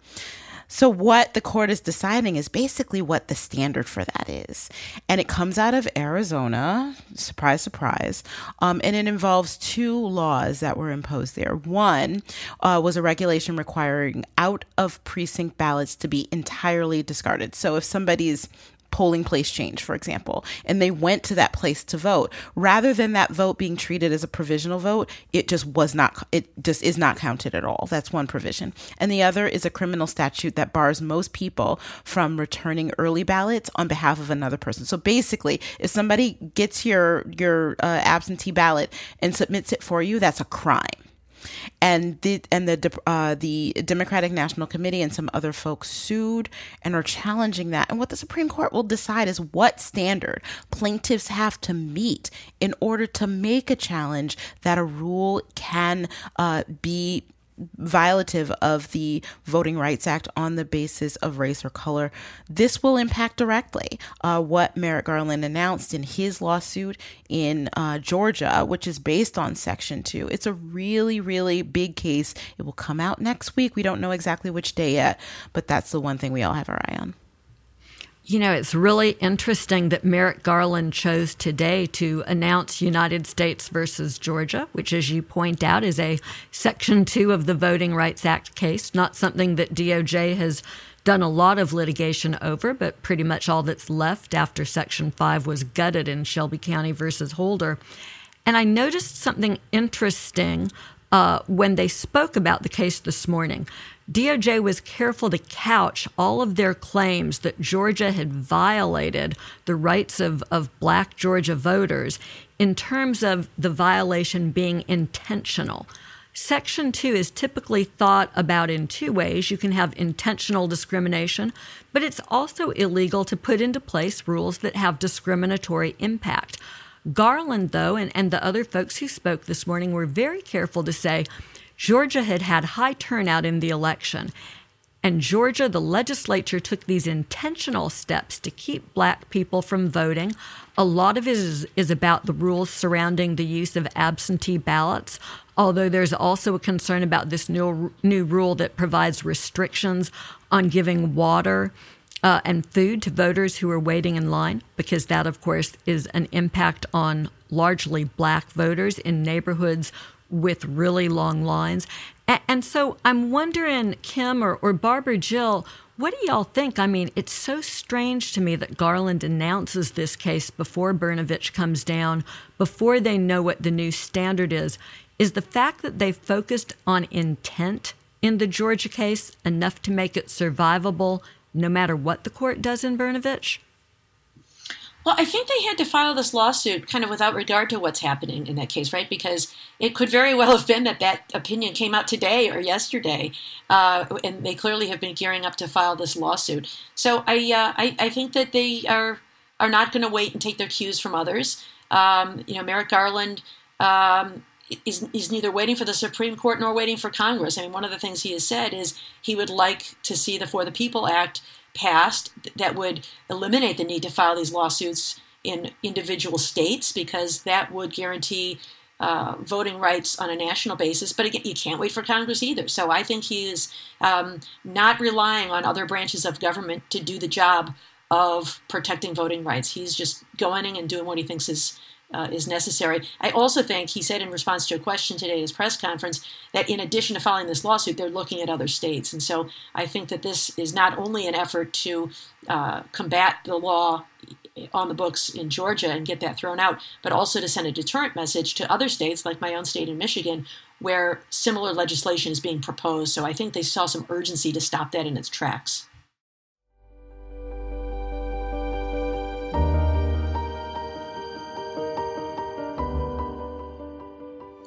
Speaker 3: So, what the court is deciding is basically what the standard for that is. And it comes out of Arizona, surprise, surprise. Um, and it involves two laws that were imposed there. One uh, was a regulation requiring out of precinct ballots to be entirely discarded. So, if somebody's polling place change, for example, and they went to that place to vote, rather than that vote being treated as a provisional vote, it just was not, it just is not counted at all. That's one provision. And the other is a criminal statute that bars most people from returning early ballots on behalf of another person. So basically, if somebody gets your, your uh, absentee ballot and submits it for you, that's a crime and the and the uh, the Democratic National Committee and some other folks sued and are challenging that. And what the Supreme Court will decide is what standard plaintiffs have to meet in order to make a challenge that a rule can uh, be violative of the Voting Rights Act on the basis of race or color. This will impact directly uh, what Merrick Garland announced in his lawsuit in uh, Georgia, which is based on Section 2. It's a really, really big case. It will come out next week. We don't know exactly which day yet, but that's the one thing we all have our eye on.
Speaker 2: You know, it's really interesting that Merrick Garland chose today to announce United States versus Georgia, which, as you point out, is a Section 2 of the Voting Rights Act case, not something that DOJ has done a lot of litigation over, but pretty much all that's left after Section 5 was gutted in Shelby County versus Holder. And I noticed something interesting uh, when they spoke about the case this morning. DOJ was careful to couch all of their claims that Georgia had violated the rights of, of black Georgia voters in terms of the violation being intentional. Section 2 is typically thought about in two ways. You can have intentional discrimination, but it's also illegal to put into place rules that have discriminatory impact. Garland, though, and, and the other folks who spoke this morning were very careful to say Georgia had had high turnout in the election. And Georgia, the legislature took these intentional steps to keep black people from voting. A lot of it is, is about the rules surrounding the use of absentee ballots although there's also a concern about this new, new rule that provides restrictions on giving water uh, and food to voters who are waiting in line, because that, of course, is an impact on largely black voters in neighborhoods with really long lines. And, so I'm wondering, Kim or, or Barbara Jill, what do y'all think? I mean, it's so strange to me that Garland announces this case before Brnovich comes down, before they know what the new standard is. Is the fact that they focused on intent in the Georgia case enough to make it survivable no matter what the court does in Brnovich?
Speaker 4: Well, I think they had to file this lawsuit kind of without regard to what's happening in that case, right? Because it could very well have been that that opinion came out today or yesterday, uh, and they clearly have been gearing up to file this lawsuit. So I, uh, I, I, think that they are are not going to wait and take their cues from others. Um, you know, Merrick Garland um, is, is neither waiting for the Supreme Court nor waiting for Congress. I mean, one of the things he has said is he would like to see the For the People Act passed that would eliminate the need to file these lawsuits in individual states because that would guarantee uh, voting rights on a national basis. But again, you can't wait for Congress either. So I think he is um, not relying on other branches of government to do the job of protecting voting rights. He's just going and doing what he thinks is uh, is necessary. I also think he said in response to a question today at his press conference that in addition to filing this lawsuit, they're looking at other states. And so I think that this is not only an effort to uh, combat the law on the books in Georgia and get that thrown out, but also to send a deterrent message to other states like my own state in Michigan, where similar legislation is being proposed. So I think they saw some urgency to stop that in its tracks.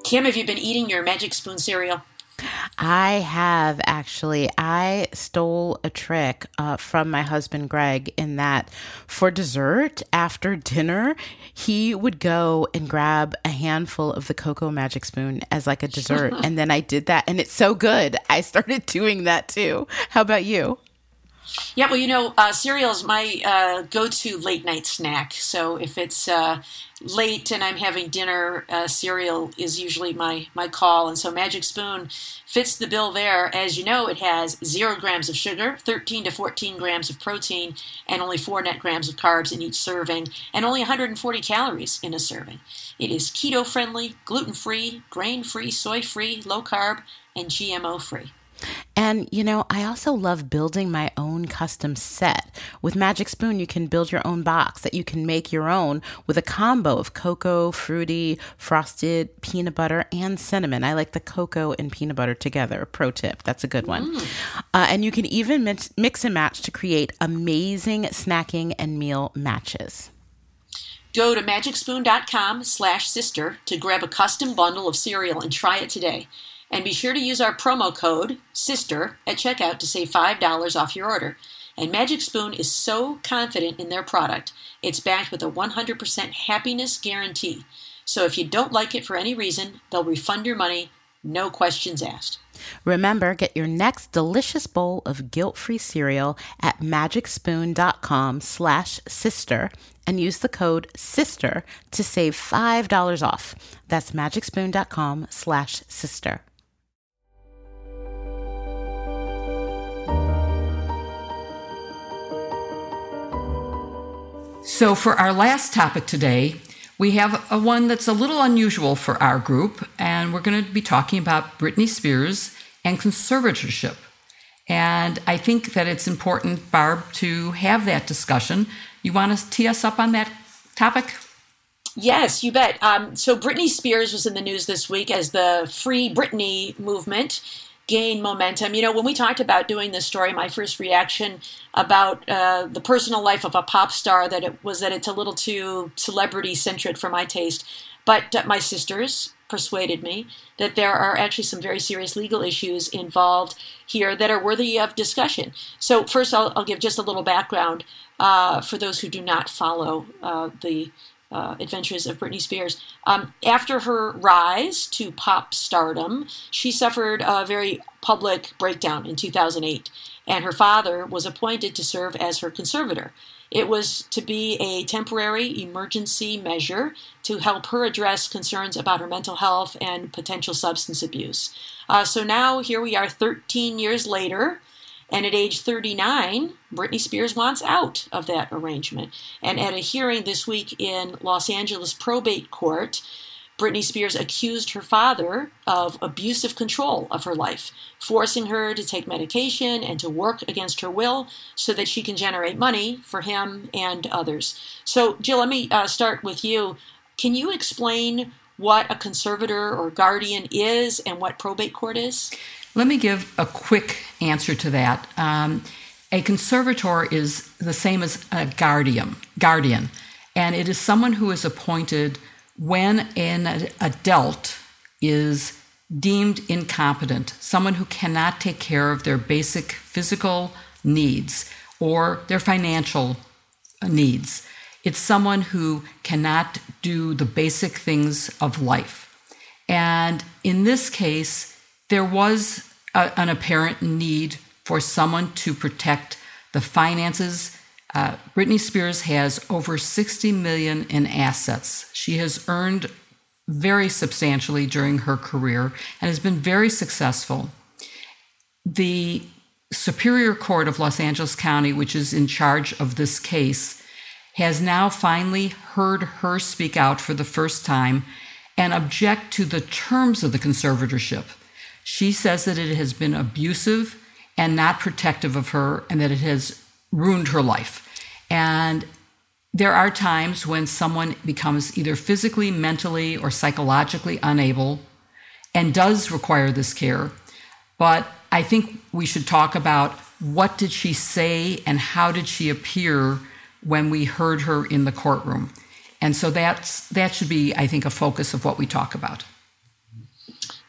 Speaker 4: Kim, have you been eating your Magic Spoon cereal?
Speaker 3: I have actually. I stole a trick uh, from my husband Greg in that for dessert after dinner, he would go and grab a handful of the cocoa Magic Spoon as like a dessert. and then I did that, and it's so good. I started doing that too. How about you?
Speaker 4: Yeah, well, you know, uh, cereal is my uh, go-to late night snack. So if it's uh, late and I'm having dinner, uh, cereal is usually my my call. And so Magic Spoon fits the bill there. As you know, it has zero grams of sugar, 13 to 14 grams of protein, and only four net grams of carbs in each serving, and only 140 calories in a serving. It is keto friendly, gluten free, grain free, soy free, low carb, and GMO free.
Speaker 3: And, you know, I also love building my own custom set. With Magic Spoon, you can build your own box that you can make your own with a combo of cocoa, fruity, frosted, peanut butter, and cinnamon. I like the cocoa and peanut butter together. Pro tip. That's a good one. Mm. Uh, and you can even mix, mix and match to create amazing snacking and meal matches.
Speaker 4: Go to magicspoon.com slash sister to grab a custom bundle of cereal and try it today. And be sure to use our promo code SISTER at checkout to save $5 off your order. And Magic Spoon is so confident in their product, it's backed with a 100% happiness guarantee. So if you don't like it for any reason, they'll refund your money, no questions asked.
Speaker 3: Remember, get your next delicious bowl of guilt-free cereal at magicspoon.com slash sister and use the code SISTER to save $5 off. That's magicspoon.com slash sister.
Speaker 1: So, for our last topic today, we have a one that's a little unusual for our group, and we're going to be talking about Britney Spears and conservatorship. And I think that it's important, Barb, to have that discussion. You want to tee us up on that topic?
Speaker 4: Yes, you bet. Um, so, Britney Spears was in the news this week as the Free Britney movement gain momentum. You know, when we talked about doing this story, my first reaction about uh, the personal life of a pop star that it was that it's a little too celebrity centric for my taste. But uh, my sisters persuaded me that there are actually some very serious legal issues involved here that are worthy of discussion. So, first, I'll, give just a little background uh, for those who do not follow uh, the uh, adventures of Britney Spears. Um, after her rise to pop stardom, she suffered a very public breakdown in 2008, and her father was appointed to serve as her conservator. It was to be a temporary emergency measure to help her address concerns about her mental health and potential substance abuse. Uh, so now here we are 13 years later. And at age 39, Britney Spears wants out of that arrangement. And at a hearing this week in Los Angeles probate court, Britney Spears accused her father of abusive control of her life, forcing her to take medication and to work against her will so that she can generate money for him and others. So, Jill, let me uh, start with you. Can you explain what a conservator or guardian is and what probate court is?
Speaker 1: Let me give a quick answer to that. Um, a conservator is the same as a guardian, guardian, and it is someone who is appointed when an adult is deemed incompetent, someone who cannot take care of their basic physical needs or their financial needs. It's someone who cannot do the basic things of life. And in this case, there was a, an apparent need for someone to protect the finances uh, Britney Spears has over 60 million in assets. She has earned very substantially during her career and has been very successful. The Superior Court of Los Angeles County, which is in charge of this case, has now finally heard her speak out for the first time and object to the terms of the conservatorship. She says that it has been abusive and not protective of her and that it has ruined her life. And there are times when someone becomes either physically, mentally, or psychologically unable and does require this care. But I think we should talk about what did she say and how did she appear when we heard her in the courtroom. And so that's that should be, I think, a focus of what we talk about.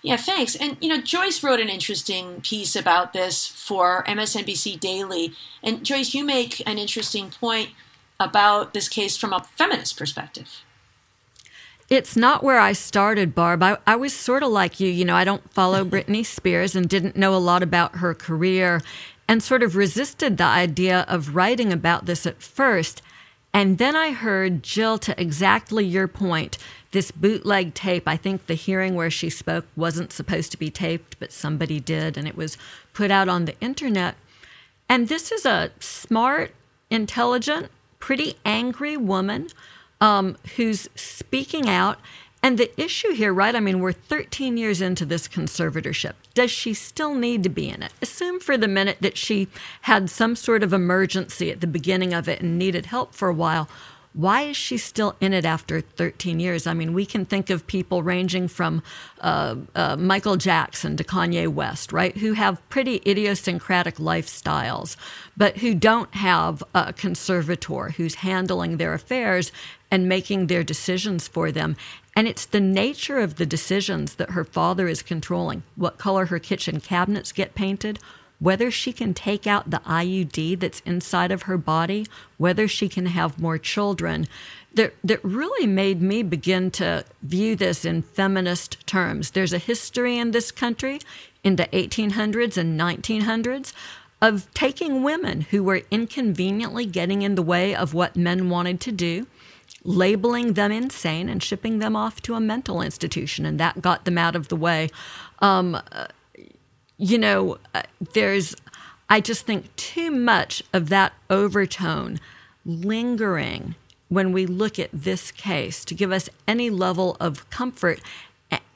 Speaker 4: Yeah, thanks. And you know, Joyce wrote an interesting piece about this for MSNBC Daily. And Joyce, you make an interesting point about this case from a feminist perspective.
Speaker 2: It's not where I started, Barb. I, I was sort of like you. You know, I don't follow Britney Spears and didn't know a lot about her career and sort of resisted the idea of writing about this at first. And then I heard Jill, to exactly your point, this bootleg tape. I think the hearing where she spoke wasn't supposed to be taped, but somebody did, and it was put out on the internet. And this is a smart, intelligent, pretty angry woman um, who's speaking out. And the issue here, right? I mean, we're 13 years into this conservatorship. Does she still need to be in it? Assume for the minute that she had some sort of emergency at the beginning of it and needed help for a while why is she still in it after 13 years? I mean, we can think of people ranging from uh, uh, Michael Jackson to Kanye West, right, who have pretty idiosyncratic lifestyles, but who don't have a conservator who's handling their affairs and making their decisions for them. And it's the nature of the decisions that her father is controlling what color her kitchen cabinets get painted whether she can take out the IUD that's inside of her body, whether she can have more children, that, that really made me begin to view this in feminist terms. There's a history in this country in the 1800s and 1900s of taking women who were inconveniently getting in the way of what men wanted to do labeling them insane and shipping them off to a mental institution, and that got them out of the way. Um, you know, uh, there's, I just think too much of that overtone lingering when we look at this case to give us any level of comfort.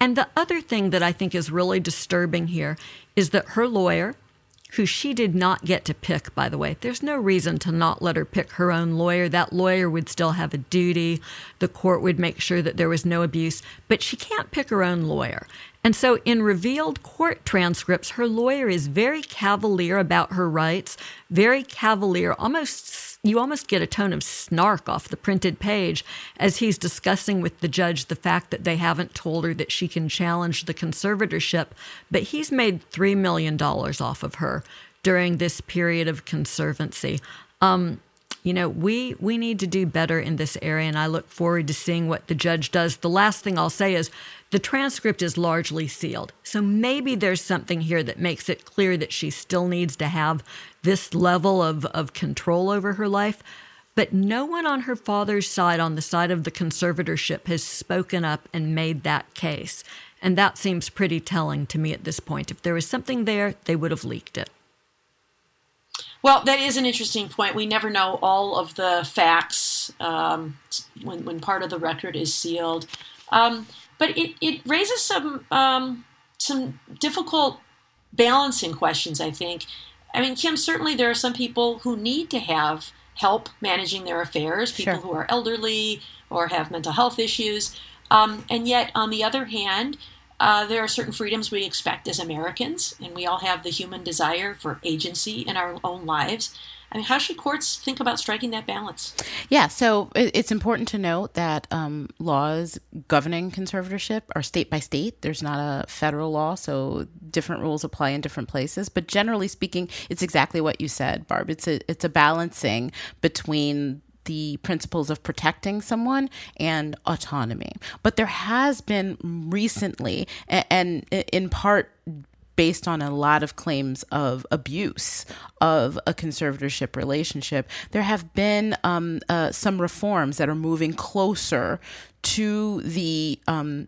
Speaker 2: And the other thing that I think is really disturbing here is that her lawyer, who she did not get to pick, by the way. There's no reason to not let her pick her own lawyer. That lawyer would still have a duty. The court would make sure that there was no abuse, but she can't pick her own lawyer. And so, in revealed court transcripts, her lawyer is very cavalier about her rights, very cavalier, almost you almost get a tone of snark off the printed page as he's discussing with the judge the fact that they haven't told her that she can challenge the conservatorship, but he's made $3 million off of her during this period of conservancy. Um, you know, we we need to do better in this area, and I look forward to seeing what the judge does. The last thing I'll say is the transcript is largely sealed. So maybe there's something here that makes it clear that she still needs to have this level of, of control over her life. But no one on her father's side, on the side of the conservatorship, has spoken up and made that case. And that seems pretty telling to me at this point. If there was something there, they would have leaked it.
Speaker 4: Well, that is an interesting point. We never know all of the facts um, when, when part of the record is sealed. Um, but it, it raises some um, some difficult balancing questions, I think. I mean, Kim, certainly there are some people who need to have help managing their affairs, people sure. who are elderly or have mental health issues. Um, and yet, on the other hand, uh, there are certain freedoms we expect as Americans, and we all have the human desire for agency in our own lives. I mean, how should courts think about striking that balance?
Speaker 3: Yeah, so it's important to note that um, laws governing conservatorship are state by state. There's not a federal law, so different rules apply in different places. But generally speaking, it's exactly what you said, Barb. It's a it's a balancing between the principles of protecting someone and autonomy. But there has been recently, and in part based on a lot of claims of abuse of a conservatorship relationship, there have been um, uh, some reforms that are moving closer to the um,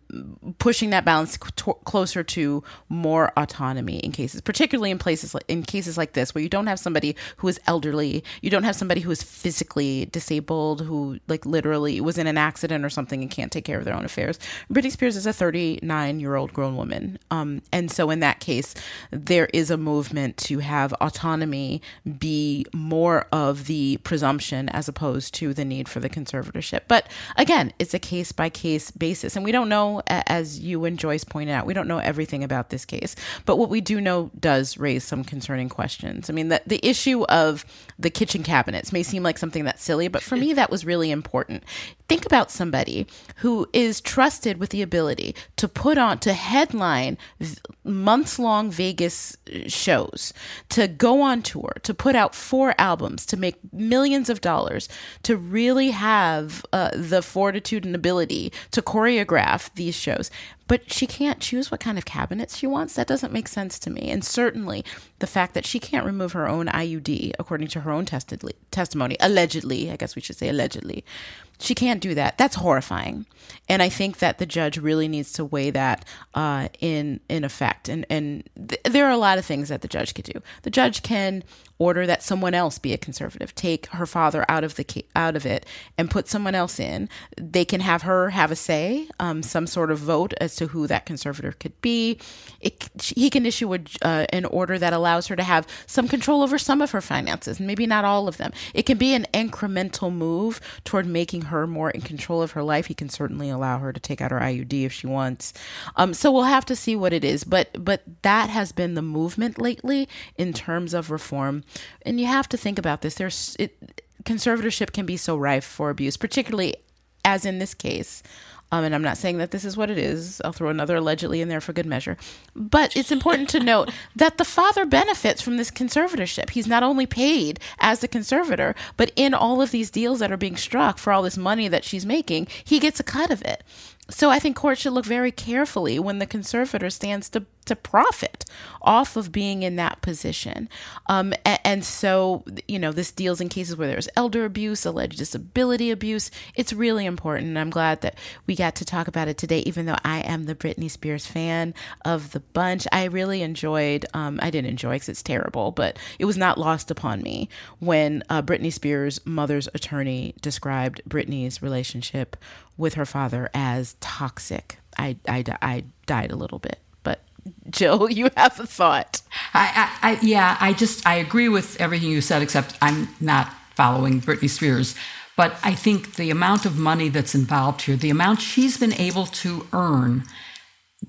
Speaker 3: pushing that balance closer to more autonomy in cases, particularly in places like in cases like this where you don't have somebody who is elderly, you don't have somebody who is physically disabled, who like literally was in an accident or something and can't take care of their own affairs. Britney Spears is a 39 year old grown woman, um, and so in that case, there is a movement to have autonomy be more of the presumption as opposed to the need for the conservatorship. But again, it's a case case by case basis. And we don't know, as you and Joyce pointed out, we don't know everything about this case. But what we do know does raise some concerning questions. I mean, the, the issue of the kitchen cabinets may seem like something that's silly, but for me, that was really important. Think about somebody who is trusted with the ability to put on, to headline months long Vegas shows, to go on tour, to put out four albums, to make millions of dollars, to really have uh, the fortitude and ability to choreograph these shows but she can't choose what kind of cabinets she wants. That doesn't make sense to me. And certainly the fact that she can't remove her own IUD, according to her own testimony, allegedly, I guess we should say allegedly, she can't do that. That's horrifying, and I think that the judge really needs to weigh that uh, in in effect. And and th- there are a lot of things that the judge could do. The judge can order that someone else be a conservative, take her father out of the out of it, and put someone else in. They can have her have a say, um, some sort of vote as to who that conservator could be. It, he can issue a, uh, an order that allows her to have some control over some of her finances, maybe not all of them. It can be an incremental move toward making her more in control of her life. He can certainly allow her to take out her IUD if she wants. Um, so we'll have to see what it is, but but that has been the movement lately in terms of reform and you have to think about this. There's it, conservatorship can be so rife for abuse, particularly as in this case. Um, and I'm not saying that this is what it is. I'll throw another allegedly in there for good measure. But it's important to note that the father benefits from this conservatorship. He's not only paid as the conservator, but in all of these deals that are being struck for all this money that she's making, he gets a cut of it. So I think courts should look very carefully when the conservator stands to to profit off of being in that position. Um, and, and, so, you know, this deals in cases where there's elder abuse, alleged disability abuse. It's really important. And I'm glad that we got to talk about it today, even though I am the Britney Spears fan of the bunch. I really enjoyed, um, I didn't enjoy because it's terrible, but it was not lost upon me when uh, Britney Spears' mother's attorney described Britney's relationship with her father as toxic. I, I, I died a little bit Jill, you have a thought.
Speaker 1: I, I, I, yeah, I just I agree with everything you said, except I'm not following Britney Spears. But I think the amount of money that's involved here, the amount she's been able to earn,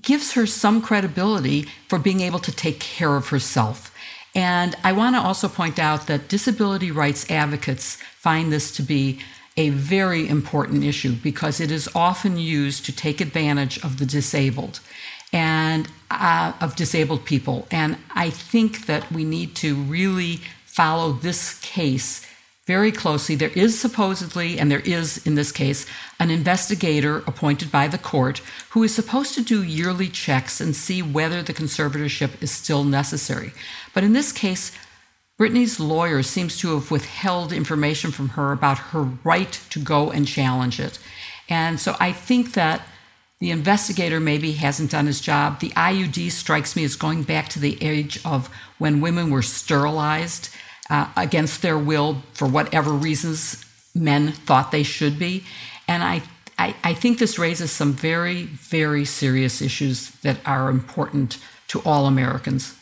Speaker 1: gives her some credibility for being able to take care of herself. And I want to also point out that disability rights advocates find this to be a very important issue because it is often used to take advantage of the disabled and uh, of disabled people. And I think that we need to really follow this case very closely. There is supposedly, and there is in this case, an investigator appointed by the court who is supposed to do yearly checks and see whether the conservatorship is still necessary. But in this case, Britney's lawyer seems to have withheld information from her about her right to go and challenge it. And so I think that the investigator maybe hasn't done his job. The IUD strikes me as going back to the age of when women were sterilized uh, against their will for whatever reasons men thought they should be. And I, I, I think this raises some very, very serious issues that are important to all Americans.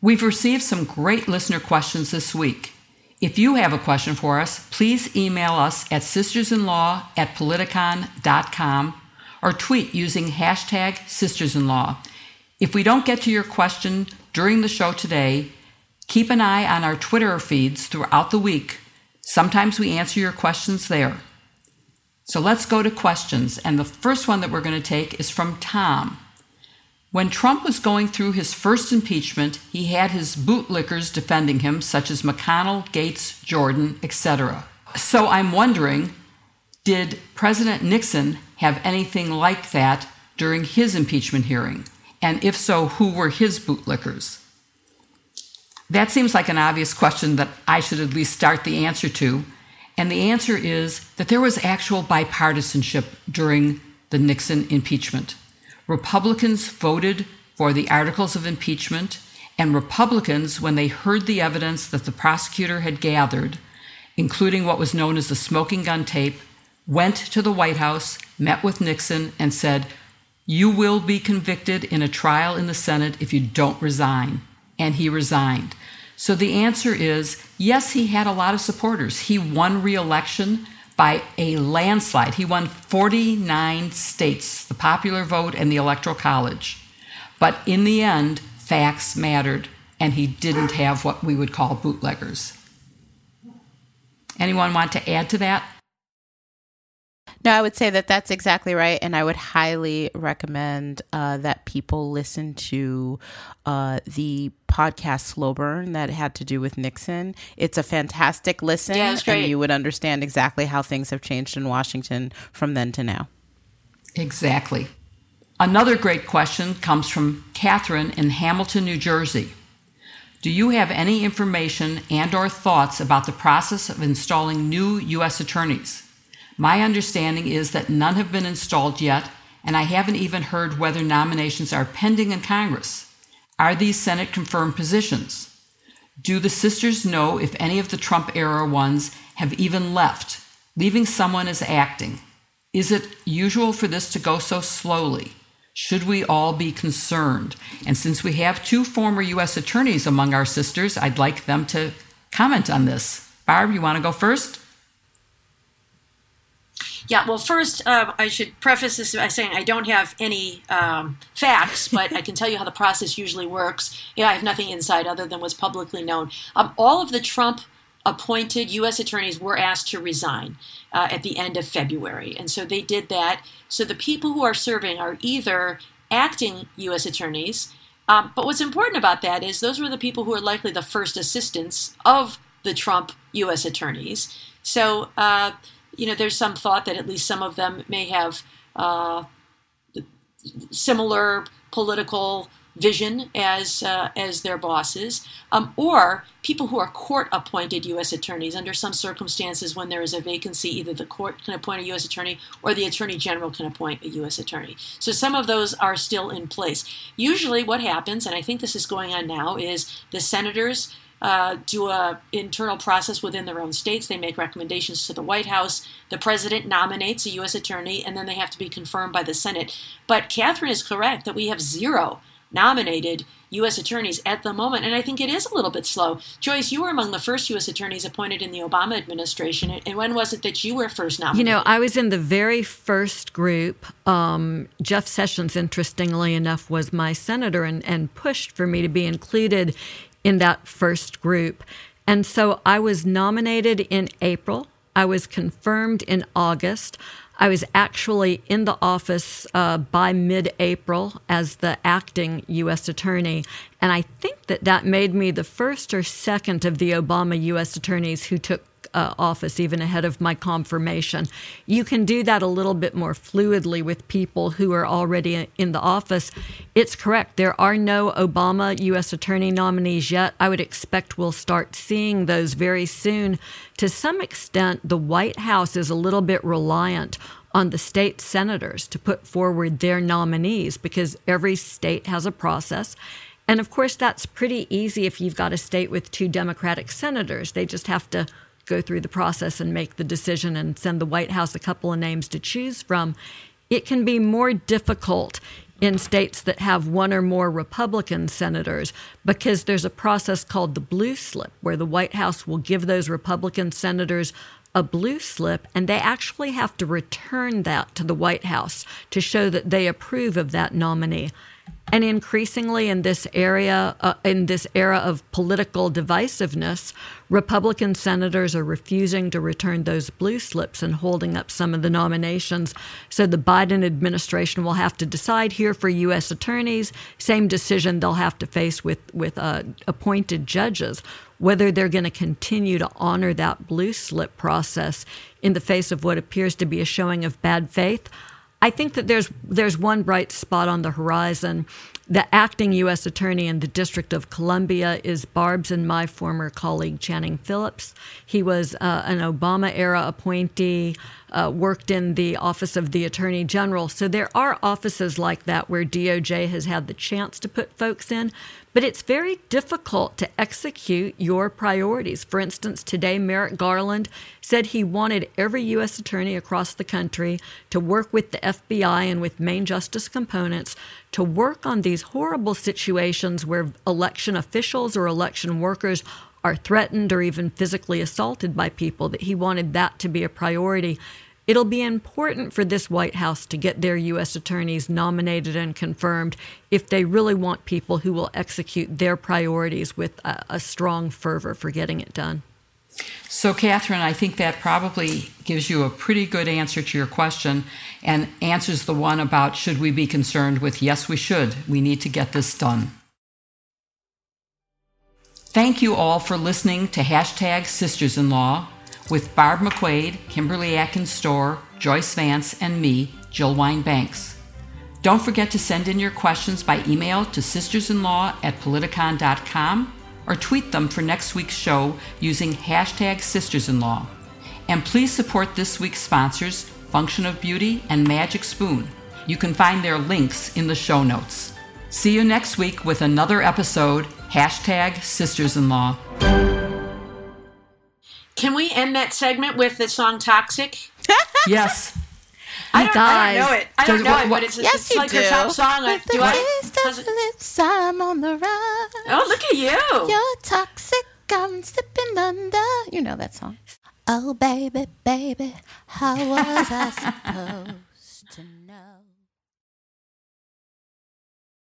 Speaker 1: We've received some great listener questions this week. If you have a question for us, please email us at sistersinlaw at politicon.com or tweet using hashtag sistersinlaw. If we don't get to your question during the show today, keep an eye on our Twitter feeds throughout the week. Sometimes we answer your questions there. So let's go to questions. And the first one that we're going to take is from Tom. When Trump was going through his first impeachment, he had his bootlickers defending him, such as McConnell, Gaetz, Jordan, etc. So I'm wondering did President Nixon have anything like that during his impeachment hearing? And if so, who were his bootlickers? That seems like an obvious question that I should at least start the answer to. And the answer is that there was actual bipartisanship during the Nixon impeachment. Republicans voted for the articles of impeachment, and Republicans, when they heard the evidence that the prosecutor had gathered, including what was known as the smoking gun tape, went to the White House, met with Nixon, and said, You will be convicted in a trial in the Senate if you don't resign. And he resigned. So the answer is yes, he had a lot of supporters. He won re election by a landslide. He won 49 states, the popular vote and the Electoral College. But in the end, facts mattered, and he didn't have what we would call bootleggers. Anyone want to add to that?
Speaker 3: No, I would say that that's exactly right. And I would highly recommend uh, that people listen to uh, the podcast Slow Burn that had to do with Nixon. It's a fantastic listen.
Speaker 4: Yeah, great.
Speaker 3: And you would understand exactly how things have changed in Washington from then to now.
Speaker 1: Exactly. Another great question comes from Catherine in Hamilton, New Jersey. Do you have any information and or thoughts about the process of installing new U.S. attorneys? My understanding is that none have been installed yet, and I haven't even heard whether nominations are pending in Congress. Are these Senate confirmed positions? Do the sisters know if any of the Trump era ones have even left, leaving someone as acting? Is it usual for this to go so slowly? Should we all be concerned? And since we have two former U.S. attorneys among our sisters, I'd like them to comment on this. Barb, you want to go first?
Speaker 4: Yeah, well, first, uh, I should preface this by saying I don't have any um, facts, but I can tell you how the process usually works. Yeah, I have nothing inside other than what's publicly known. Um, all of the Trump appointed U.S. attorneys were asked to resign uh, at the end of February. And so they did that. So the people who are serving are either acting U.S. attorneys, um, but what's important about that is those were the people who are likely the first assistants of the Trump U.S. attorneys. So, uh, you know, there's some thought that at least some of them may have uh, similar political vision as uh, as their bosses, um, or people who are court-appointed U.S. attorneys. Under some circumstances, when there is a vacancy, either the court can appoint a U.S. attorney or the attorney general can appoint a U.S. attorney. So some of those are still in place. Usually, what happens, and I think this is going on now, is the senators uh, do a internal process within their own states. They make recommendations to the White House. The president nominates a U.S. attorney, and then they have to be confirmed by the Senate. But Catherine is correct that we have zero nominated U.S. attorneys at the moment, and I think it is a little bit slow. Joyce, you were among the first U.S. attorneys appointed in the Obama administration, and when was it that you were first nominated?
Speaker 2: You know, I was in the very first group. Um, Jeff Sessions, interestingly enough, was my senator and, and pushed for me to be included in that first group. And so I was nominated in April. I was confirmed in August. I was actually in the office uh, by mid April as the acting U.S. attorney. And I think that that made me the first or second of the Obama U.S. attorneys who took uh, office even ahead of my confirmation. You can do that a little bit more fluidly with people who are already in the office. It's correct. There are no Obama U.S. attorney nominees yet. I would expect we'll start seeing those very soon. To some extent, the White House is a little bit reliant on the state senators to put forward their nominees because every state has a process. And of course, that's pretty easy if you've got a state with two Democratic senators. They just have to go through the process and make the decision and send the White House a couple of names to choose from. It can be more difficult in states that have one or more Republican senators because there's a process called the blue slip where the White House will give those Republican senators a blue slip and they actually have to return that to the White House to show that they approve of that nominee. And increasingly in this area, uh, in this era of political divisiveness, Republican senators are refusing to return those blue slips and holding up some of the nominations. So the Biden administration will have to decide here for U.S. attorneys, same decision they'll have to face with with uh, appointed judges, whether they're going to continue to honor that blue slip process in the face of what appears to be a showing of bad faith. I think that there's there's one bright spot on the horizon. The acting U.S. attorney in the District of Columbia is Barb's and my former colleague Channing Phillips. He was uh, an Obama era appointee, uh, worked in the Office of the Attorney General. So there are offices like that where DOJ has had the chance to put folks in, but it's very difficult to execute your priorities. For instance, today Merrick Garland said he wanted every U.S. attorney across the country to work with the FBI and with Main Justice components to work on these horrible situations where election officials or election workers are threatened or even physically assaulted by people, that he wanted that to be a priority. It'll be important for this White House to get their U.S. attorneys nominated and confirmed if they really want people who will execute their priorities with a, a strong fervor for getting it done.
Speaker 1: So, Catherine, I think that probably gives you a pretty good answer to your question and answers the one about should we be concerned with yes, we should. We need to get this done. Thank you all for listening to hashtag Sisters in Law with Barb McQuade, Kimberly Atkins Stohr, Joyce Vance, and me, Jill Wine Banks. Don't forget to send in your questions by email to sistersinlaw at politicon.com or tweet them for next week's show using hashtag sistersinlaw. And please support this week's sponsors, Function of Beauty and Magic Spoon. You can find their links in the show notes. See you next week with another episode, hashtag sisters-in-law.
Speaker 4: Can we end that segment with the song Toxic?
Speaker 1: yes.
Speaker 4: I don't, I don't know it. I don't know
Speaker 1: what-
Speaker 4: it, but it's,
Speaker 3: Yes,
Speaker 4: it's
Speaker 3: you
Speaker 4: like
Speaker 3: do.
Speaker 4: her top song.
Speaker 3: With the
Speaker 4: Do I?
Speaker 3: Taste of lips, I'm on the run.
Speaker 4: Oh, look at you.
Speaker 3: You're toxic, I'm slipping under. You know that song. Oh, baby, baby, how was I supposed